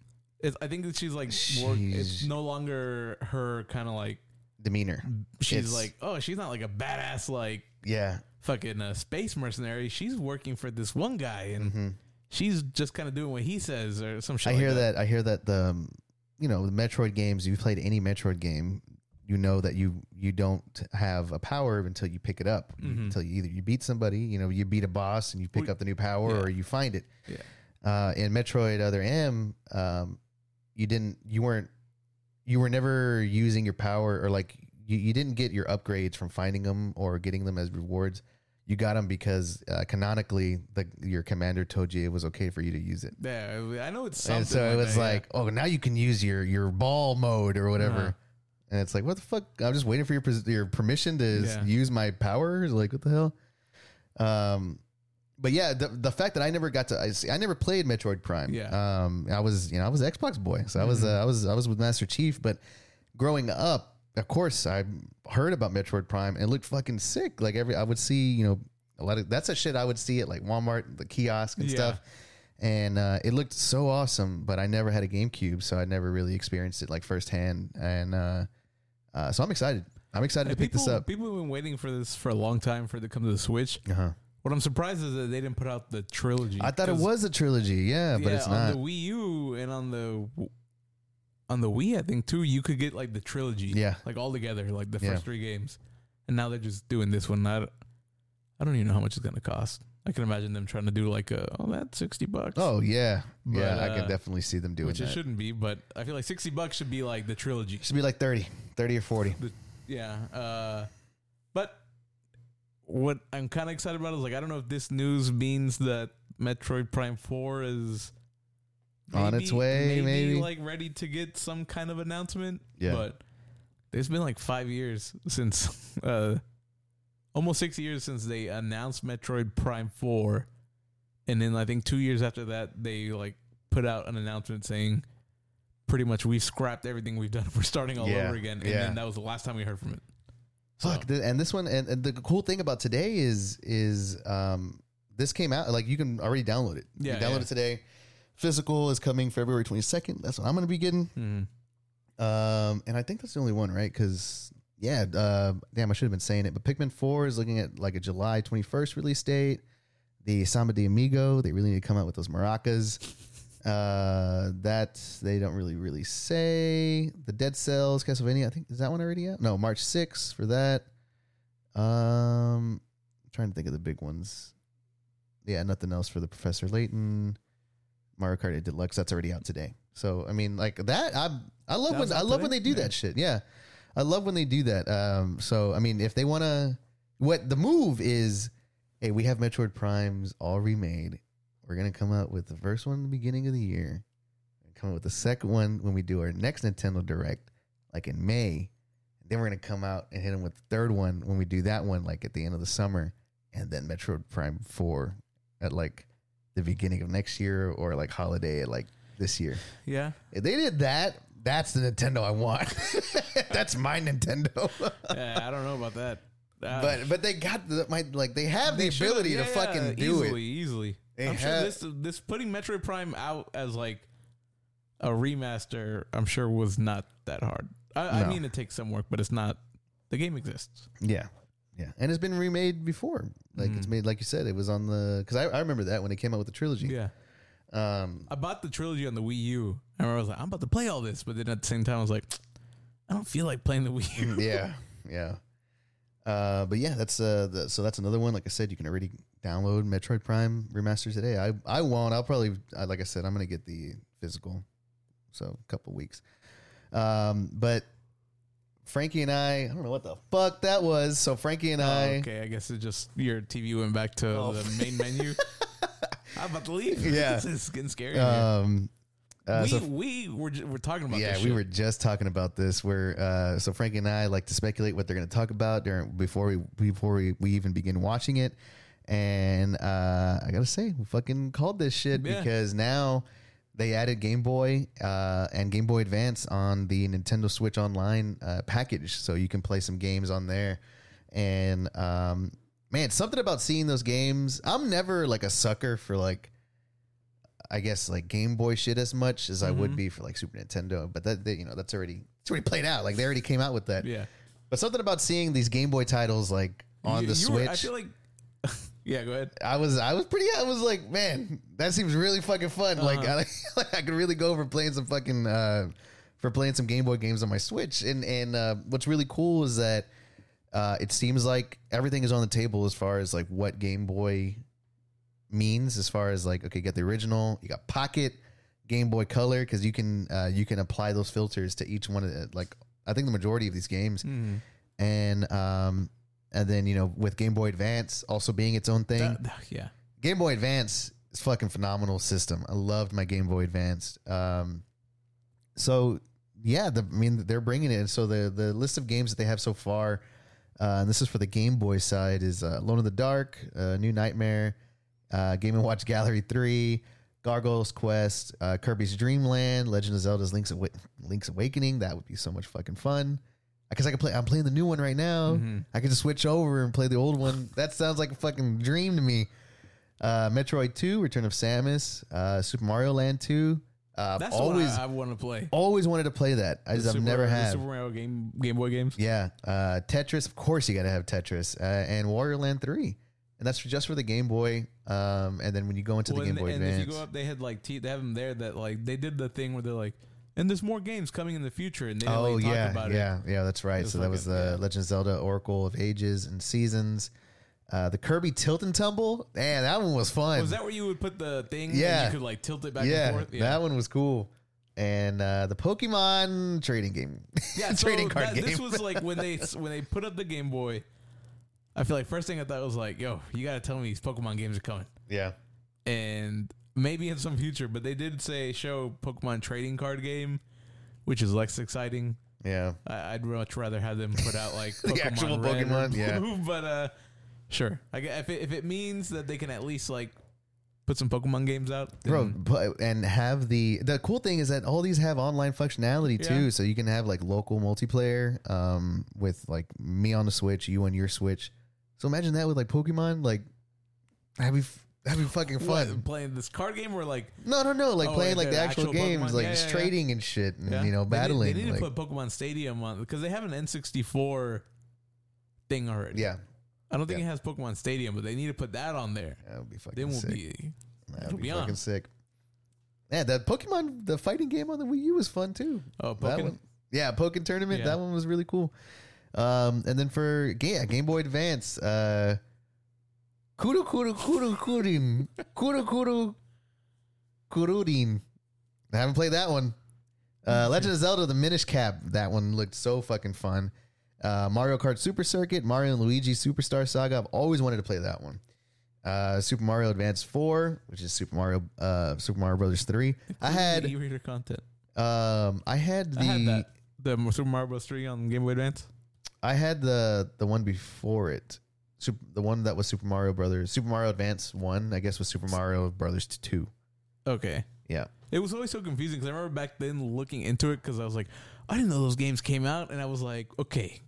It's, I think that she's like work, it's no longer her kind of like demeanor. she's It's- like oh she's not like a badass like Yeah, fucking uh, space mercenary. She's working for this one guy and she's just kind of doing what he says or some shit. Mm-hmm. I like hear that. I hear that the um, you know the Metroid games. If You've played any Metroid game, you know that you you don't have a power until you pick it up. Mhm. Until you either you beat somebody, you know, you beat a boss and you pick up the new power, or you find it. Yeah. Uh, in Metroid Other M, um, you didn't. You weren't. You were never using your power, or like you, you didn't get your upgrades from finding them or getting them as rewards. You got them because uh, canonically, the, your commander told you it was okay for you to use it. Yeah, I know it's something. And so it was that, yeah. like, oh, now you can use your your ball mode or whatever. Uh-huh. And it's like, what the fuck? I'm just waiting for your your permission to Yeah. use my powers. Like, what the hell? Um, but yeah, the the fact that I never got to, I, see, I never played Metroid Prime. Yeah. Um, I was, you know, I was an Xbox boy, so I was, uh, Mm-hmm. I was, I was with Master Chief. But growing up, of course, I heard about Metroid Prime and it looked fucking sick. Like every, I would see, you know, a lot of that's a shit I would see at like Walmart, the kiosk and Yeah. stuff and uh, it looked so awesome. But I never had a GameCube, so I never really experienced it like firsthand. And uh, uh, so I'm excited. I'm excited And to pick this up. People have been waiting for this for a long time for it to come to the Switch. Uh-huh. What I'm surprised is that they didn't put out the trilogy. I thought it 'cause, was a trilogy, yeah, but yeah, it's not. on the Wii U and on the on the Wii. I think too. You could get like the trilogy, Yeah. like all together, like the Yeah. first three games. And now they're just doing this one. I, don't- I don't even know how much it's gonna cost. I can imagine them trying to do like a oh that's sixty bucks. Oh yeah, yeah. But, I can uh, definitely see them doing which that. it shouldn't be, but I feel like sixty bucks should be like the trilogy. Should be like 30, 30 or forty. Yeah. Uh, but what I'm kind of excited about is like I don't know if this news means that Metroid Prime Four is On its way, maybe? like ready to get some kind of announcement. Yeah. But there's been like five years since, [laughs] uh, almost six years since they announced Metroid Prime Four, and then I think two years after that they like put out an announcement saying. Pretty much, we've scrapped everything we've done. [laughs] We're starting all Yeah, over again, and yeah. then that was the last time we heard from it. So- Fuck, th- and this one, and, and the cool thing about today is is um this came out like you can already download it. you Yeah, can download yeah. it today. Physical is coming February twenty second. That's what I'm going to be getting. Mhm. Um, and I think that's the only one, right? Because yeah, uh, damn, I should have been saying it. But Pikmin Four is looking at like a July twenty first release date. The Samba de Amigo, they really need to come out with those maracas. Uh, that they don't really really say. The Dead Cells, Castlevania. I think is that one already out? No, March 6th for that. Um, I'm trying to think of the big ones. Yeah, nothing else for the Professor Layton. Mario Kart Deluxe. That's already out today. So I mean, like that. I I love when I love when they do Yeah. that shit. Yeah, I love when they do that. Um, so I mean, if they want to, what the move is, hey, we have Metroid Primes all remade. We're gonna come out with the first one in the beginning of the year. and Come out with the second one when we do our next Nintendo Direct, like in May. Then we're gonna come out and hit them with the third one when we do that one, like at the end of the summer, and then Metroid Prime Four at like the beginning of next year or like holiday at like this year. Yeah. If they did that, that's the Nintendo I want. [laughs] that's my Nintendo. [laughs] yeah, I don't know about that. Uh, but but they got the my like they have the they ability yeah, to fucking do easily, it. Easily, They I'm sure this this putting Metroid Prime out as like a remaster. I'm sure was not that hard. I, I mean, it takes some work, but it's not. The game exists. Yeah. Yeah. And it's been remade before. Like it's made like you said, it was on the because I, I remember that when it came out with the trilogy. Yeah, Um I bought the trilogy on the Wii U. and I was like, I'm about to play all this, but then at the same time, I was like, I don't feel like playing the Wii U. [laughs] yeah. [laughs] Yeah. Uh, but yeah, that's uh, the, so that's another one. Like I said, you can already download Metroid Prime remaster today. I I won't. I'll probably I, like I said, I'm gonna get the physical, so a couple weeks. Um, but Frankie and I, I don't know what the fuck that was. So Frankie and Oh, I, okay, I guess it just your TV went back to Oh. the main menu. [laughs] I'm about to leave. Yeah. [laughs] this is getting scary. um, uh, we so we were talking about yeah, this we shit. were just talking about this. Where uh, so Frankie and I like to speculate what they're going to talk about during before we before we, we even begin watching it. And uh, I gotta say, we fucking called this shit Yeah. because now they added Game Boy uh, and Game Boy Advance on the Nintendo Switch Online uh, package, so you can play some games on there. And um, man, something about seeing those games. I'm never like a sucker for like I guess like Game Boy shit as much as I Mm-hmm. would be for like Super Nintendo. But that they, you know that's already it's already played out. Like they already came out with that. Yeah. But something about seeing these Game Boy titles like on You- the you were- Switch. I feel like. [laughs] yeah, go ahead. I was I was pretty I was like, man, that seems really fucking fun. Like, I, Uh-huh. [laughs] like I could really go for playing some fucking uh for playing some Game Boy games on my Switch. And and uh what's really cool is that uh it seems like everything is on the table as far as like what Game Boy means as far as like okay, get the original, you got Pocket, Game Boy Color cuz you can uh you can apply those filters to each one of the, like I think the majority of these games Mm. and um and then you know with Game Boy Advance also being its own thing. That- yeah. Game Boy Advance is fucking phenomenal system. I loved my Game Boy Advance. Um, so yeah, the, I mean they're bringing it. So the the list of games that they have so far, uh, and this is for the Game Boy side, is uh, Alone in the Dark, uh, New Nightmare, uh, Game and Watch Gallery Three, Gargoyles Quest, uh, Kirby's Dream Land, Legend of Zelda's Link's Awa- Link's Awakening. That would be so much fucking fun. Because I can play, I'm playing the new one right now. I can just switch over and play the old one. [laughs] That sounds like a fucking dream to me. Uh, Metroid Two, Return of Samus, uh, Super Mario Land Two. Uh, That's always, always I, want to play. always wanted to play that. I just, I've Super- never the had. Super Mario game Game Boy games. Yeah, uh, Tetris. Of course, you got to have Tetris uh, and Wario Land Three, and that's for, just for the Game Boy. Um, and then when you go into Well, the Game and, Boy and Advance, if you go up, they had like te- they have them there that like they did the thing where they're like, and there's more games coming in the future, and they didn't oh really talk yeah, about yeah, yeah, that's right. So that was the yeah. Legend of Zelda Oracle of Ages and Seasons. Uh, the Kirby Tilt and Tumble, man, that one was fun. Was that where you would put the thing? Yeah. and you could like tilt it back yeah, and forth. that one was cool. And uh, the Pokemon trading game, Yeah, [laughs] so trading card that- game. This was like when they when they put up the Game Boy. I feel like first thing I thought was like, "Yo, you got to tell me these Pokemon games are coming," yeah, and maybe in some future. But they did say show Pokemon trading card game, which is less exciting. yeah. I, I'd much rather have them put out like [laughs] The Pokemon actual Red Pokemon, yeah. [laughs] But uh, sure. I if it, if it means that they can at least like put some Pokemon games out, bro but, and have the the cool thing is that all these have online functionality too Yeah. so you can have like local multiplayer um with like me on the switch you on your switch so imagine that with like pokemon like that'd be f- that'd be fucking What, fun playing this card game or like no no no like Oh, playing like the actual, games Pokemon? like Yeah, just yeah, yeah. trading and shit and Yeah. you know They need- battling They need, like, to put Pokemon Stadium on because they have an N64 thing already. yeah I don't think Yeah. it has Pokemon Stadium, but they need to put that on there. that would be fucking Then we'll sick be. that'd it'll be, be fucking sick yeah that pokemon the fighting game on the wii u was fun too Oh, That Pokken. one, yeah, Pokken tournament. Yeah. That one was really cool. Um, and then for Ga- yeah, Game Boy Advance, uh, Kuru Kuru Kuru Kurin Kuru Kuru Kurudin. I haven't played that one. Uh, Legend of Zelda: The Minish Cap. That one looked so fucking fun. Uh, Mario Kart Super Circuit, Mario and Luigi Superstar Saga. I've always wanted to play that one. Uh, Super Mario Advance Four, which is Super Mario uh, Super Mario Brothers Three. I had e-reader content. um, I had the I had. The Super Mario Bros. 3 on Game Boy Advance. I had the the one before it, Sup the one that was Super Mario Brothers, Super Mario Advance one, I guess was Super Mario Brothers two. Okay. Yeah, It was always so confusing because I remember back then looking into it because I was like, I didn't know those games came out, and I was like, okay,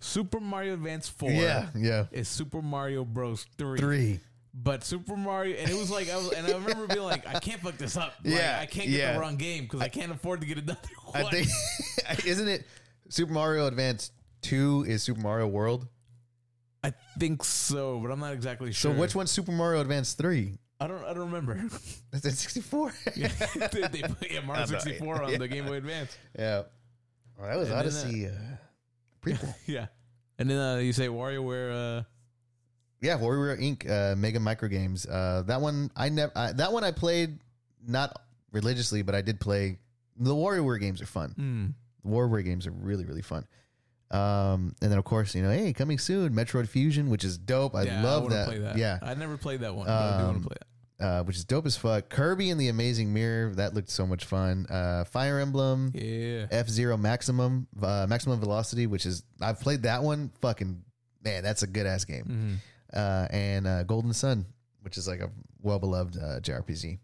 Super Mario Advance Four, yeah, yeah. is Super Mario Bros. Three, Three. but Super Mario, and it was like, I was, and I remember being like, I can't fuck this up. Like, Yeah, I can't get yeah. the wrong game because I, can't afford to get another one. I think [laughs] isn't it Super Mario Advance two is Super Mario World. I think so, but I'm not exactly sure. So which one's Super Mario Advance three? I don't, I don't remember. [laughs] That's at sixty four. [laughs] yeah, they, they put yeah, Mario [laughs] 64 on yeah. the Game Boy Advance. yeah. Oh, that was And then, Odyssey uh, prequel. Yeah, and then uh, you say WarioWare. Uh, Yeah, Warrior Inc. Uh, Mega Micro Games. Uh, that one I never. That one I played not religiously, but I did play. The WarioWare games are fun. mm, The WarioWare games are really really fun. Um, and then of course you know, hey, coming soon, Metroid Fusion, which is dope. I yeah, love wanna that. Play that. Yeah, I never played that one, but I do want Um, to play it. uh, which is dope as fuck. Kirby and the Amazing Mirror that looked so much fun. Uh, Fire Emblem, Yeah. F Zero Maximum, uh, Maximum Velocity, which is I've played that one. Fucking man, that's a good ass game. hmm uh, and uh, Golden Sun, which is like a well beloved uh, JRPG.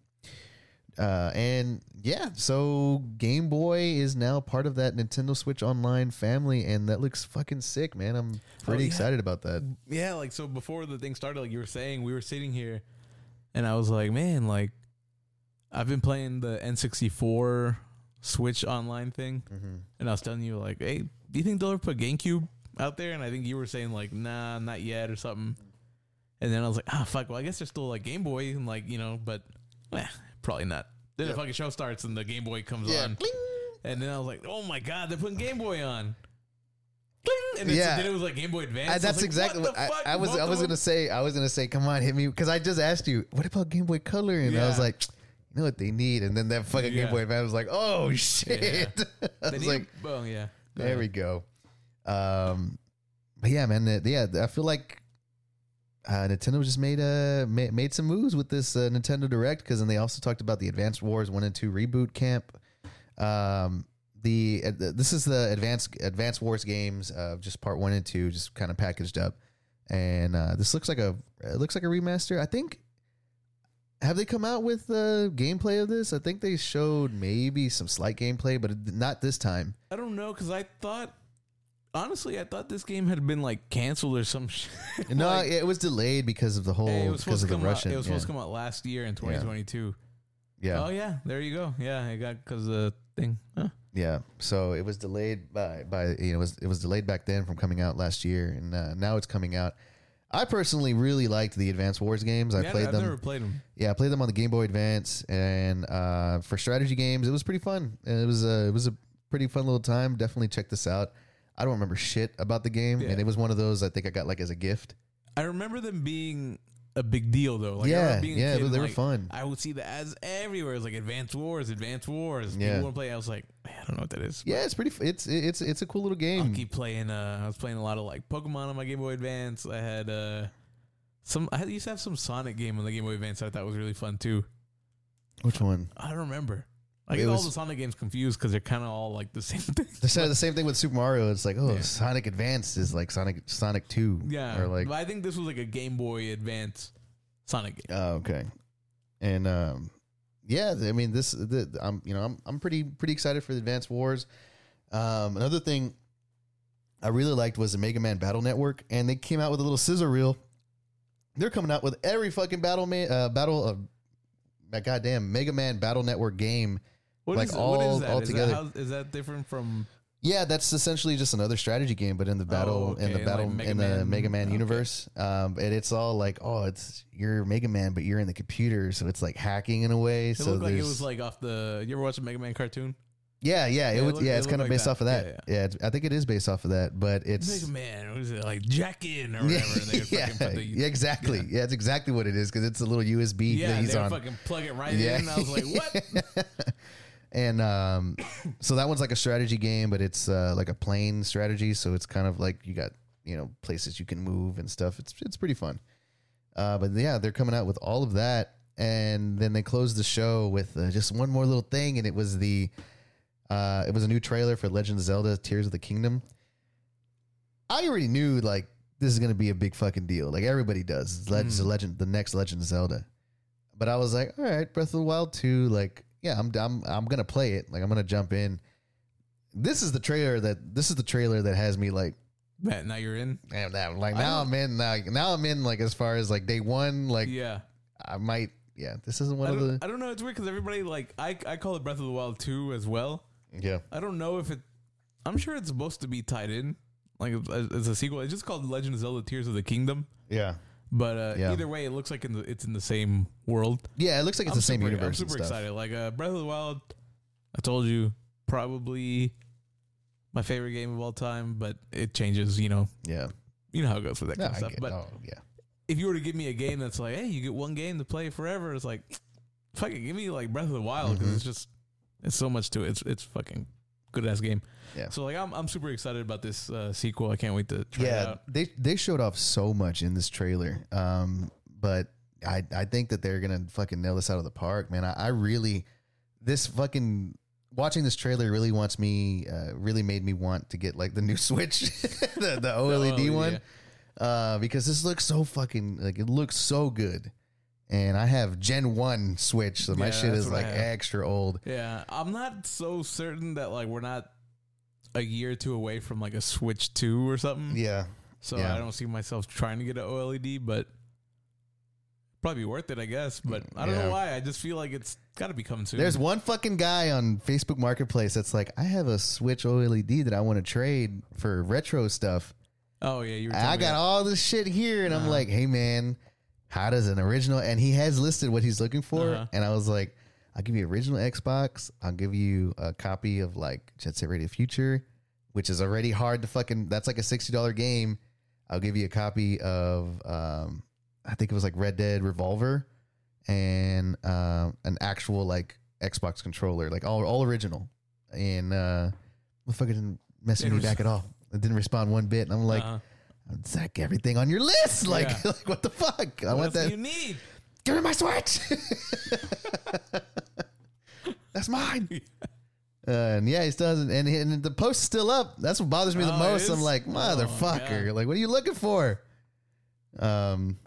Uh, and yeah, so Game Boy is now part of that Nintendo Switch Online family, and that looks fucking sick, man. I'm pretty Oh, yeah. excited about that. Yeah, like so before the thing started, like you were saying, we were sitting here, and I was like, man, like I've been playing the N64 Switch online thing, Mm-hmm. and I was telling you like, hey, do you think they'll ever put GameCube out there? And I think you were saying like, nah, not yet or something. And then I was like, ah, fuck. Well, I guess there's still like Game Boy and like you know, but eh, probably not. Then the fucking show starts and the Game Boy comes Yeah. on, and then I was like, oh my god, they're putting Game Boy on. And it's, Yeah. then it was like Game Boy Advance. I, I was that's like, exactly what what, the I, fuck? I was. I was gonna say. I was gonna say, come on, hit me, because I just asked you, what about Game Boy Color? And I was Yeah. like, you know what they need, and then that fucking Yeah. Game Boy Advance was like, oh shit. [laughs] I They was need- like, well, yeah. Go there ahead. we go. Um, but yeah, man, yeah, I feel like uh, Nintendo just made uh made, made some moves with this uh, Nintendo Direct because then they also talked about the Advanced Wars one and two reboot camp. Um, the uh, this is the Advanced Advanced Wars games, uh, just part one and two, just kind of packaged up, and uh, this looks like a it looks like a remaster. I think. Have they come out with uh, gameplay of this? I think they showed maybe some slight gameplay, but not this time. I don't know because I thought, honestly, I thought this game had been like canceled or some [laughs] shit. No, Like, it was delayed because of the whole it was because supposed of to the come Russian. out. It was yeah. supposed to come out last year in 2022. yeah, Oh yeah, there you go. Yeah, it got because the thing. Huh. yeah. So it was delayed by by you know it was it was delayed back then from coming out last year, and uh, now it's coming out. I personally really liked the Advanced Wars games. I Yeah, played I've them. never played them. Yeah, I played them on the Game Boy Advance, and uh, for strategy games, it was pretty fun. It was a it was a pretty fun little time. Definitely check this out. I don't remember shit about the game, Yeah. and it was one of those I think I got like as a gift. I remember them being a big deal though. Like, I Yeah, being a yeah, kid they and, were like, fun. I would see the ads everywhere. It's like Advanced Wars, Advanced Wars. Yeah. People want to play. I was like, man, I don't know what that is. Yeah, it's pretty. f- It's it's it's a cool little game. Game. keep playing. Uh, I was playing a lot of like Pokemon on my Game Boy Advance. I had uh, some. I had- used to have some Sonic game on the Game Boy Advance. I thought was really fun too. Which one? I don't remember. I get all the Sonic games confused because they're kind of all like the [laughs] same thing. The same, the same thing with Super Mario. It's like, oh, Yeah. Sonic Advance is like Sonic Sonic Two. Yeah, Or like, but I think this was like a Game Boy Advance Sonic game. oh, okay. And um, yeah, I mean, this, the, I'm, you know, I'm, I'm pretty, pretty excited for the Advance Wars. Um, another thing I really liked was the Mega Man Battle Network, and they came out with a little scissor reel. They're coming out with every fucking battle man, uh, battle of, uh, goddamn Mega Man Battle Network game. What like is all- what is that? all Is together. That how, is that different from? Yeah, that's essentially just another strategy game, but in the battle okay, in the battle Mega in the Man- Mega Man okay. universe. Um, and it's all like, oh, it's you're Mega Man, but you're in the computer, so it's like hacking in a way. It so looked like it was like off the. You ever watch a Mega Man cartoon? yeah, yeah, it Yeah, it would, yeah, it it's kind of like based that. off of that. Yeah, Yeah, it's, I think it is based off of that, but it's Mega Man. What is it like Jack in or [laughs] whatever? they yeah, fucking the, yeah, exactly. Yeah. it's exactly what it is because it's a little USB yeah, that he's would on. fucking plug it right Yeah. in. And I was like, what? [laughs] [laughs] and um, [coughs] so that one's like a strategy game, but it's uh, like a plane strategy. So it's kind of like you got you know places you can move and stuff. It's it's pretty fun. Uh, but yeah, they're coming out with all of that, and then they closed the show with uh, just one more little thing, and it was the uh, it was a new trailer for Legend of Zelda: Tears of the Kingdom. I already knew like this is gonna be a big fucking deal. Like everybody does. It's Legend, Mm. Legend, the next Legend of Zelda. But I was like, all right, Breath of the Wild two. Like, yeah, I'm I'm I'm gonna play it. Like, I'm gonna jump in. This is the trailer that this is the trailer that has me like, Man, now you're in. damn, damn. Like now I'm in. Like now I'm in. Like as far as like day one. Like yeah. I might. Yeah, this isn't one I of don't, the. I don't know. It's weird because everybody like I I call it Breath of the Wild two as well. Yeah, I don't know if it. I'm sure it's supposed to be tied in, like as, as a sequel. It's just called Legend of Zelda: Tears of the Kingdom. yeah, But uh, Yeah. either way, it looks like in the, it's in the same world. yeah. It looks like it's the same super, universe. I'm and super stuff. excited. Like uh, Breath of the Wild, I told you probably my favorite game of all time, but it changes. You know, Yeah, you know how it goes with that no, kind of stuff. get, But oh yeah, if you were to give me a game that's like, hey, you get one game to play forever, it's like, fucking give me like Breath of the Wild because Mhm. it's just it's so much to it. It's it's fucking good ass game. Yeah. So like I'm I'm super excited about this uh, sequel. I can't wait to try it yeah. out. They they showed off so much in this trailer. Um, but I I think that they're gonna fucking nail this out of the park, man. I, I really this fucking watching this trailer really wants me uh, really made me want to get like the new [laughs] Switch, [laughs] the the OLED OLED, one, uh, because this looks so fucking like it looks so good. And I have Gen One Switch, so my Yeah, shit is like extra old. Yeah, I'm not so certain that like we're not a year or two away from like a Switch two or something. Yeah, So yeah. I don't see myself trying to get an OLED, but probably worth it, I guess. But I don't Yeah. know why. I just feel like it's got to be coming soon. There's one fucking guy on Facebook Marketplace that's like, I have a Switch OLED that I want to trade for retro stuff. oh yeah, you. Were I got that. all this shit here, and I'm Uh-huh. like, hey man, how does an original? And he has listed what he's looking for, Uh-huh. and I was like, I'll give you original Xbox. I'll give you a copy of like Jet Set Radio Future, which is already hard to fucking. That's like a sixty dollar game. I'll give you a copy of, um, I think it was like Red Dead Revolver, and um, an actual like Xbox controller, like all all original. And uh, motherfucker didn't message Didn't me back at all. It didn't respond one bit, and I'm like. It's like everything on your list. Like, Yeah. [laughs] like what the fuck? I What want that. do you need? Give me my switch. [laughs] That's mine. [laughs] Uh, and yeah, he still hasn't. And, and the post's still up. That's what bothers me the Oh, it most. I'm like, Oh, motherfucker. Like, what are you looking for? Um,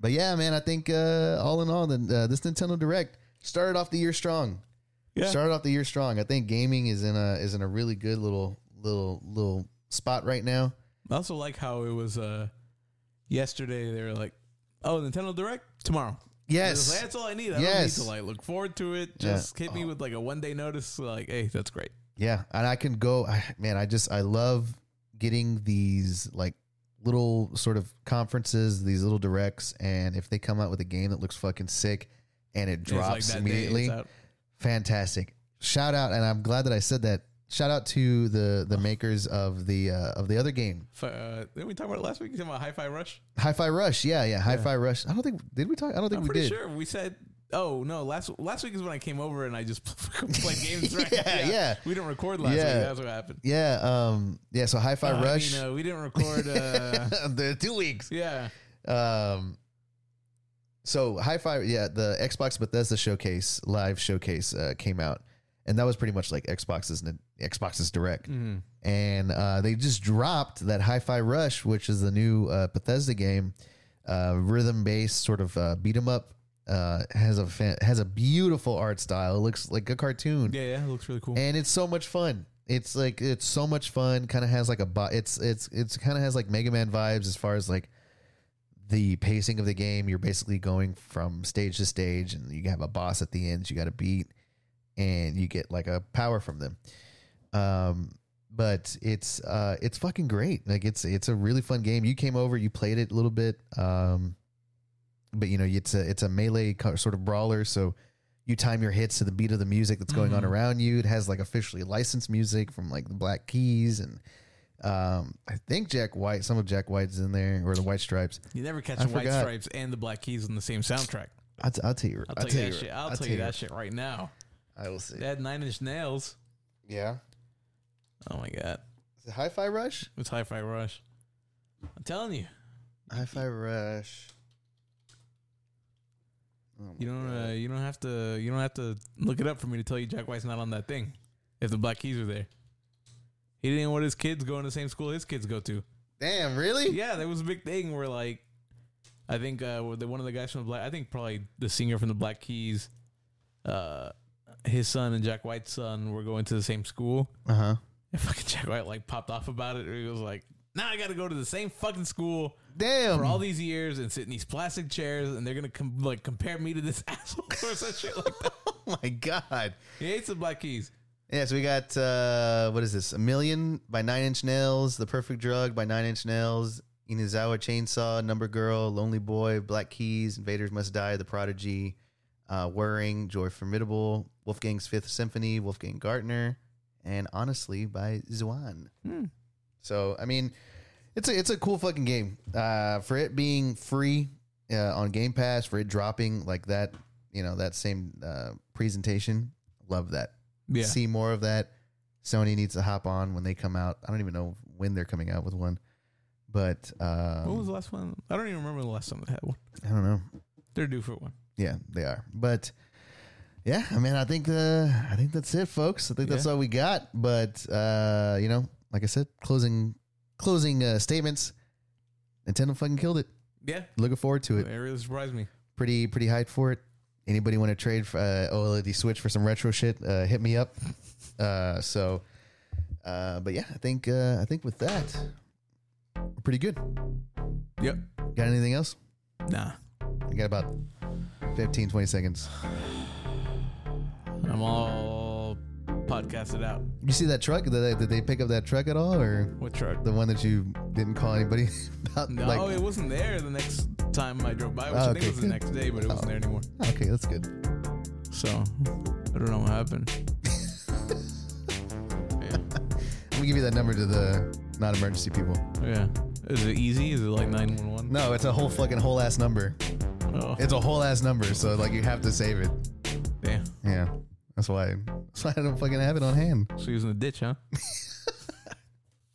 but yeah, man, I think uh, all in all, the, uh, this Nintendo Direct started off the year strong. Yeah. Started off the year strong. I think gaming is in a is in a really good little little little spot right now. I also like how it was uh yesterday. They were like, "Oh, Nintendo Direct tomorrow." Yes, like, that's all I need. I don't Yes. need to like look forward to it. Yeah. Just hit me with like a one day notice. Like, hey, that's great. Yeah, and I can go. Man, I just I love getting these like little sort of conferences, these little directs, and if they come out with a game that looks fucking sick and it like drops day immediately, fantastic. Shout out, and I'm glad that I said that. Shout out to the the makers of the uh, of the other game, Uh, didn't we talk about it last week? You talking about Hi-Fi Rush? Hi-Fi Rush. Yeah, yeah, Hi-Fi Rush. I don't think did we talk? I don't think I'm we did. sure we said. Oh no! Last last week is when I came over and I just [laughs] played [laughs] games. Right? Yeah, yeah. We didn't record last Yeah. week. That's what happened. Yeah, um, yeah. So Hi-Fi Uh, Rush. I mean, uh, we didn't record. Uh, [laughs] the two weeks. yeah. Um, so Hi-Fi, yeah, the Xbox Bethesda showcase, live showcase, uh, came out, and that was pretty much like Xbox's Xbox's Direct, Mm-hmm. and uh, they just dropped that Hi-Fi Rush, which is the new uh, Bethesda game, uh, rhythm-based sort of uh, beat 'em up. Uh, has a fan, has a beautiful art style. It looks like a cartoon Yeah, yeah. It looks really cool. and it's so much fun. It's like it's so much fun. Kind of has like a bo- it's it's it's kind of has like Mega Man vibes as far as like the pacing of the game. You're basically going from stage to stage, and you have a boss at the end you got to beat, and you get like a power from them. Um, but it's uh it's fucking great. Like it's it's a really fun game. You came over, you played it a little bit. Um, but you know it's a it's a melee sort of brawler, so you time your hits to the beat of the music that's going on Mhm. around you. It has like officially licensed music from like the Black Keys and um, I think Jack White, some of Jack White's in there or the White Stripes. you never catch I the White forgot. Stripes and the Black Keys on the same soundtrack. I'll, t- I'll tell you. I'll tell, you that shit. I'll, tell, you that shit right now. I will see. They had Nine Inch Nails. Yeah. Oh my god, Is it Hi-Fi Rush? it's Hi-Fi Rush. I'm telling you, Hi-Fi Rush. Oh you don't. Uh, you don't have to. You don't have to look it up for me to tell you Jack White's not on that thing. If the Black Keys are there, he didn't want his kids going to the same school his kids go to. Damn, really? Yeah, there was a big thing where like, I think uh, one of the guys from the Black, I think probably the singer from the Black Keys, uh, his son and Jack White's son were going to the same school. Uh huh. And fucking Jack White like popped off about it. He was like, "Now I got to go to the same fucking school Damn. for all these years and sit in these plastic chairs, and they're gonna com- like compare me to this [laughs] asshole or some shit like that." [laughs] oh my God. He hates the Black Keys. Yeah, so we got uh what is this? A Million by Nine Inch Nails, The Perfect Drug by Nine Inch Nails, Inazawa Chainsaw, Number Girl, Lonely Boy, Black Keys, Invaders Must Die, The Prodigy, uh, Whirring, Joy Formidable, Wolfgang's Fifth Symphony, Wolfgang Gartner, and Honestly by Zwan. Hmm. So I mean, it's a it's a cool fucking game. Uh, for it being free uh, on Game Pass, for it dropping like that, you know, that same uh, presentation, love that Yeah, see more of that. Sony needs to hop on when they come out. I don't even know when they're coming out with one, but um, what was the last one? I don't even remember the last time they had one. I don't know. They're due for one. Yeah, they are. But yeah, I mean, I think uh, I think that's it, folks. I think that's all we got. But uh, you know, like I said, closing closing uh, statements. Nintendo fucking killed it. Yeah, Looking forward to it it. really surprised me. Pretty pretty hyped for it. Anybody want to trade for uh, OLED Switch for some retro shit? Uh, hit me up. Uh, so, uh, but yeah, I think uh, I think with that, we're pretty good. Yep. Got anything else? Nah. You got about 15, 20 seconds. I'm all podcasted out. You see that truck? Did they, did they pick up that truck at all, or What truck? the one that you didn't call anybody [laughs] about? No, like, it wasn't there the next time I drove by, which Oh, I think okay, was the good. next day, but it wasn't Oh. there anymore. okay, that's good. So I don't know what happened. yeah. Let me give you that number to the non-emergency people. Yeah. Is it easy? Is it like 911? No, it's a whole fucking whole ass number. Oh, It's a whole ass number, so like you have to save it. damn. Yeah, that's why. That's why I don't fucking have it on hand. She was in the ditch, huh? [laughs]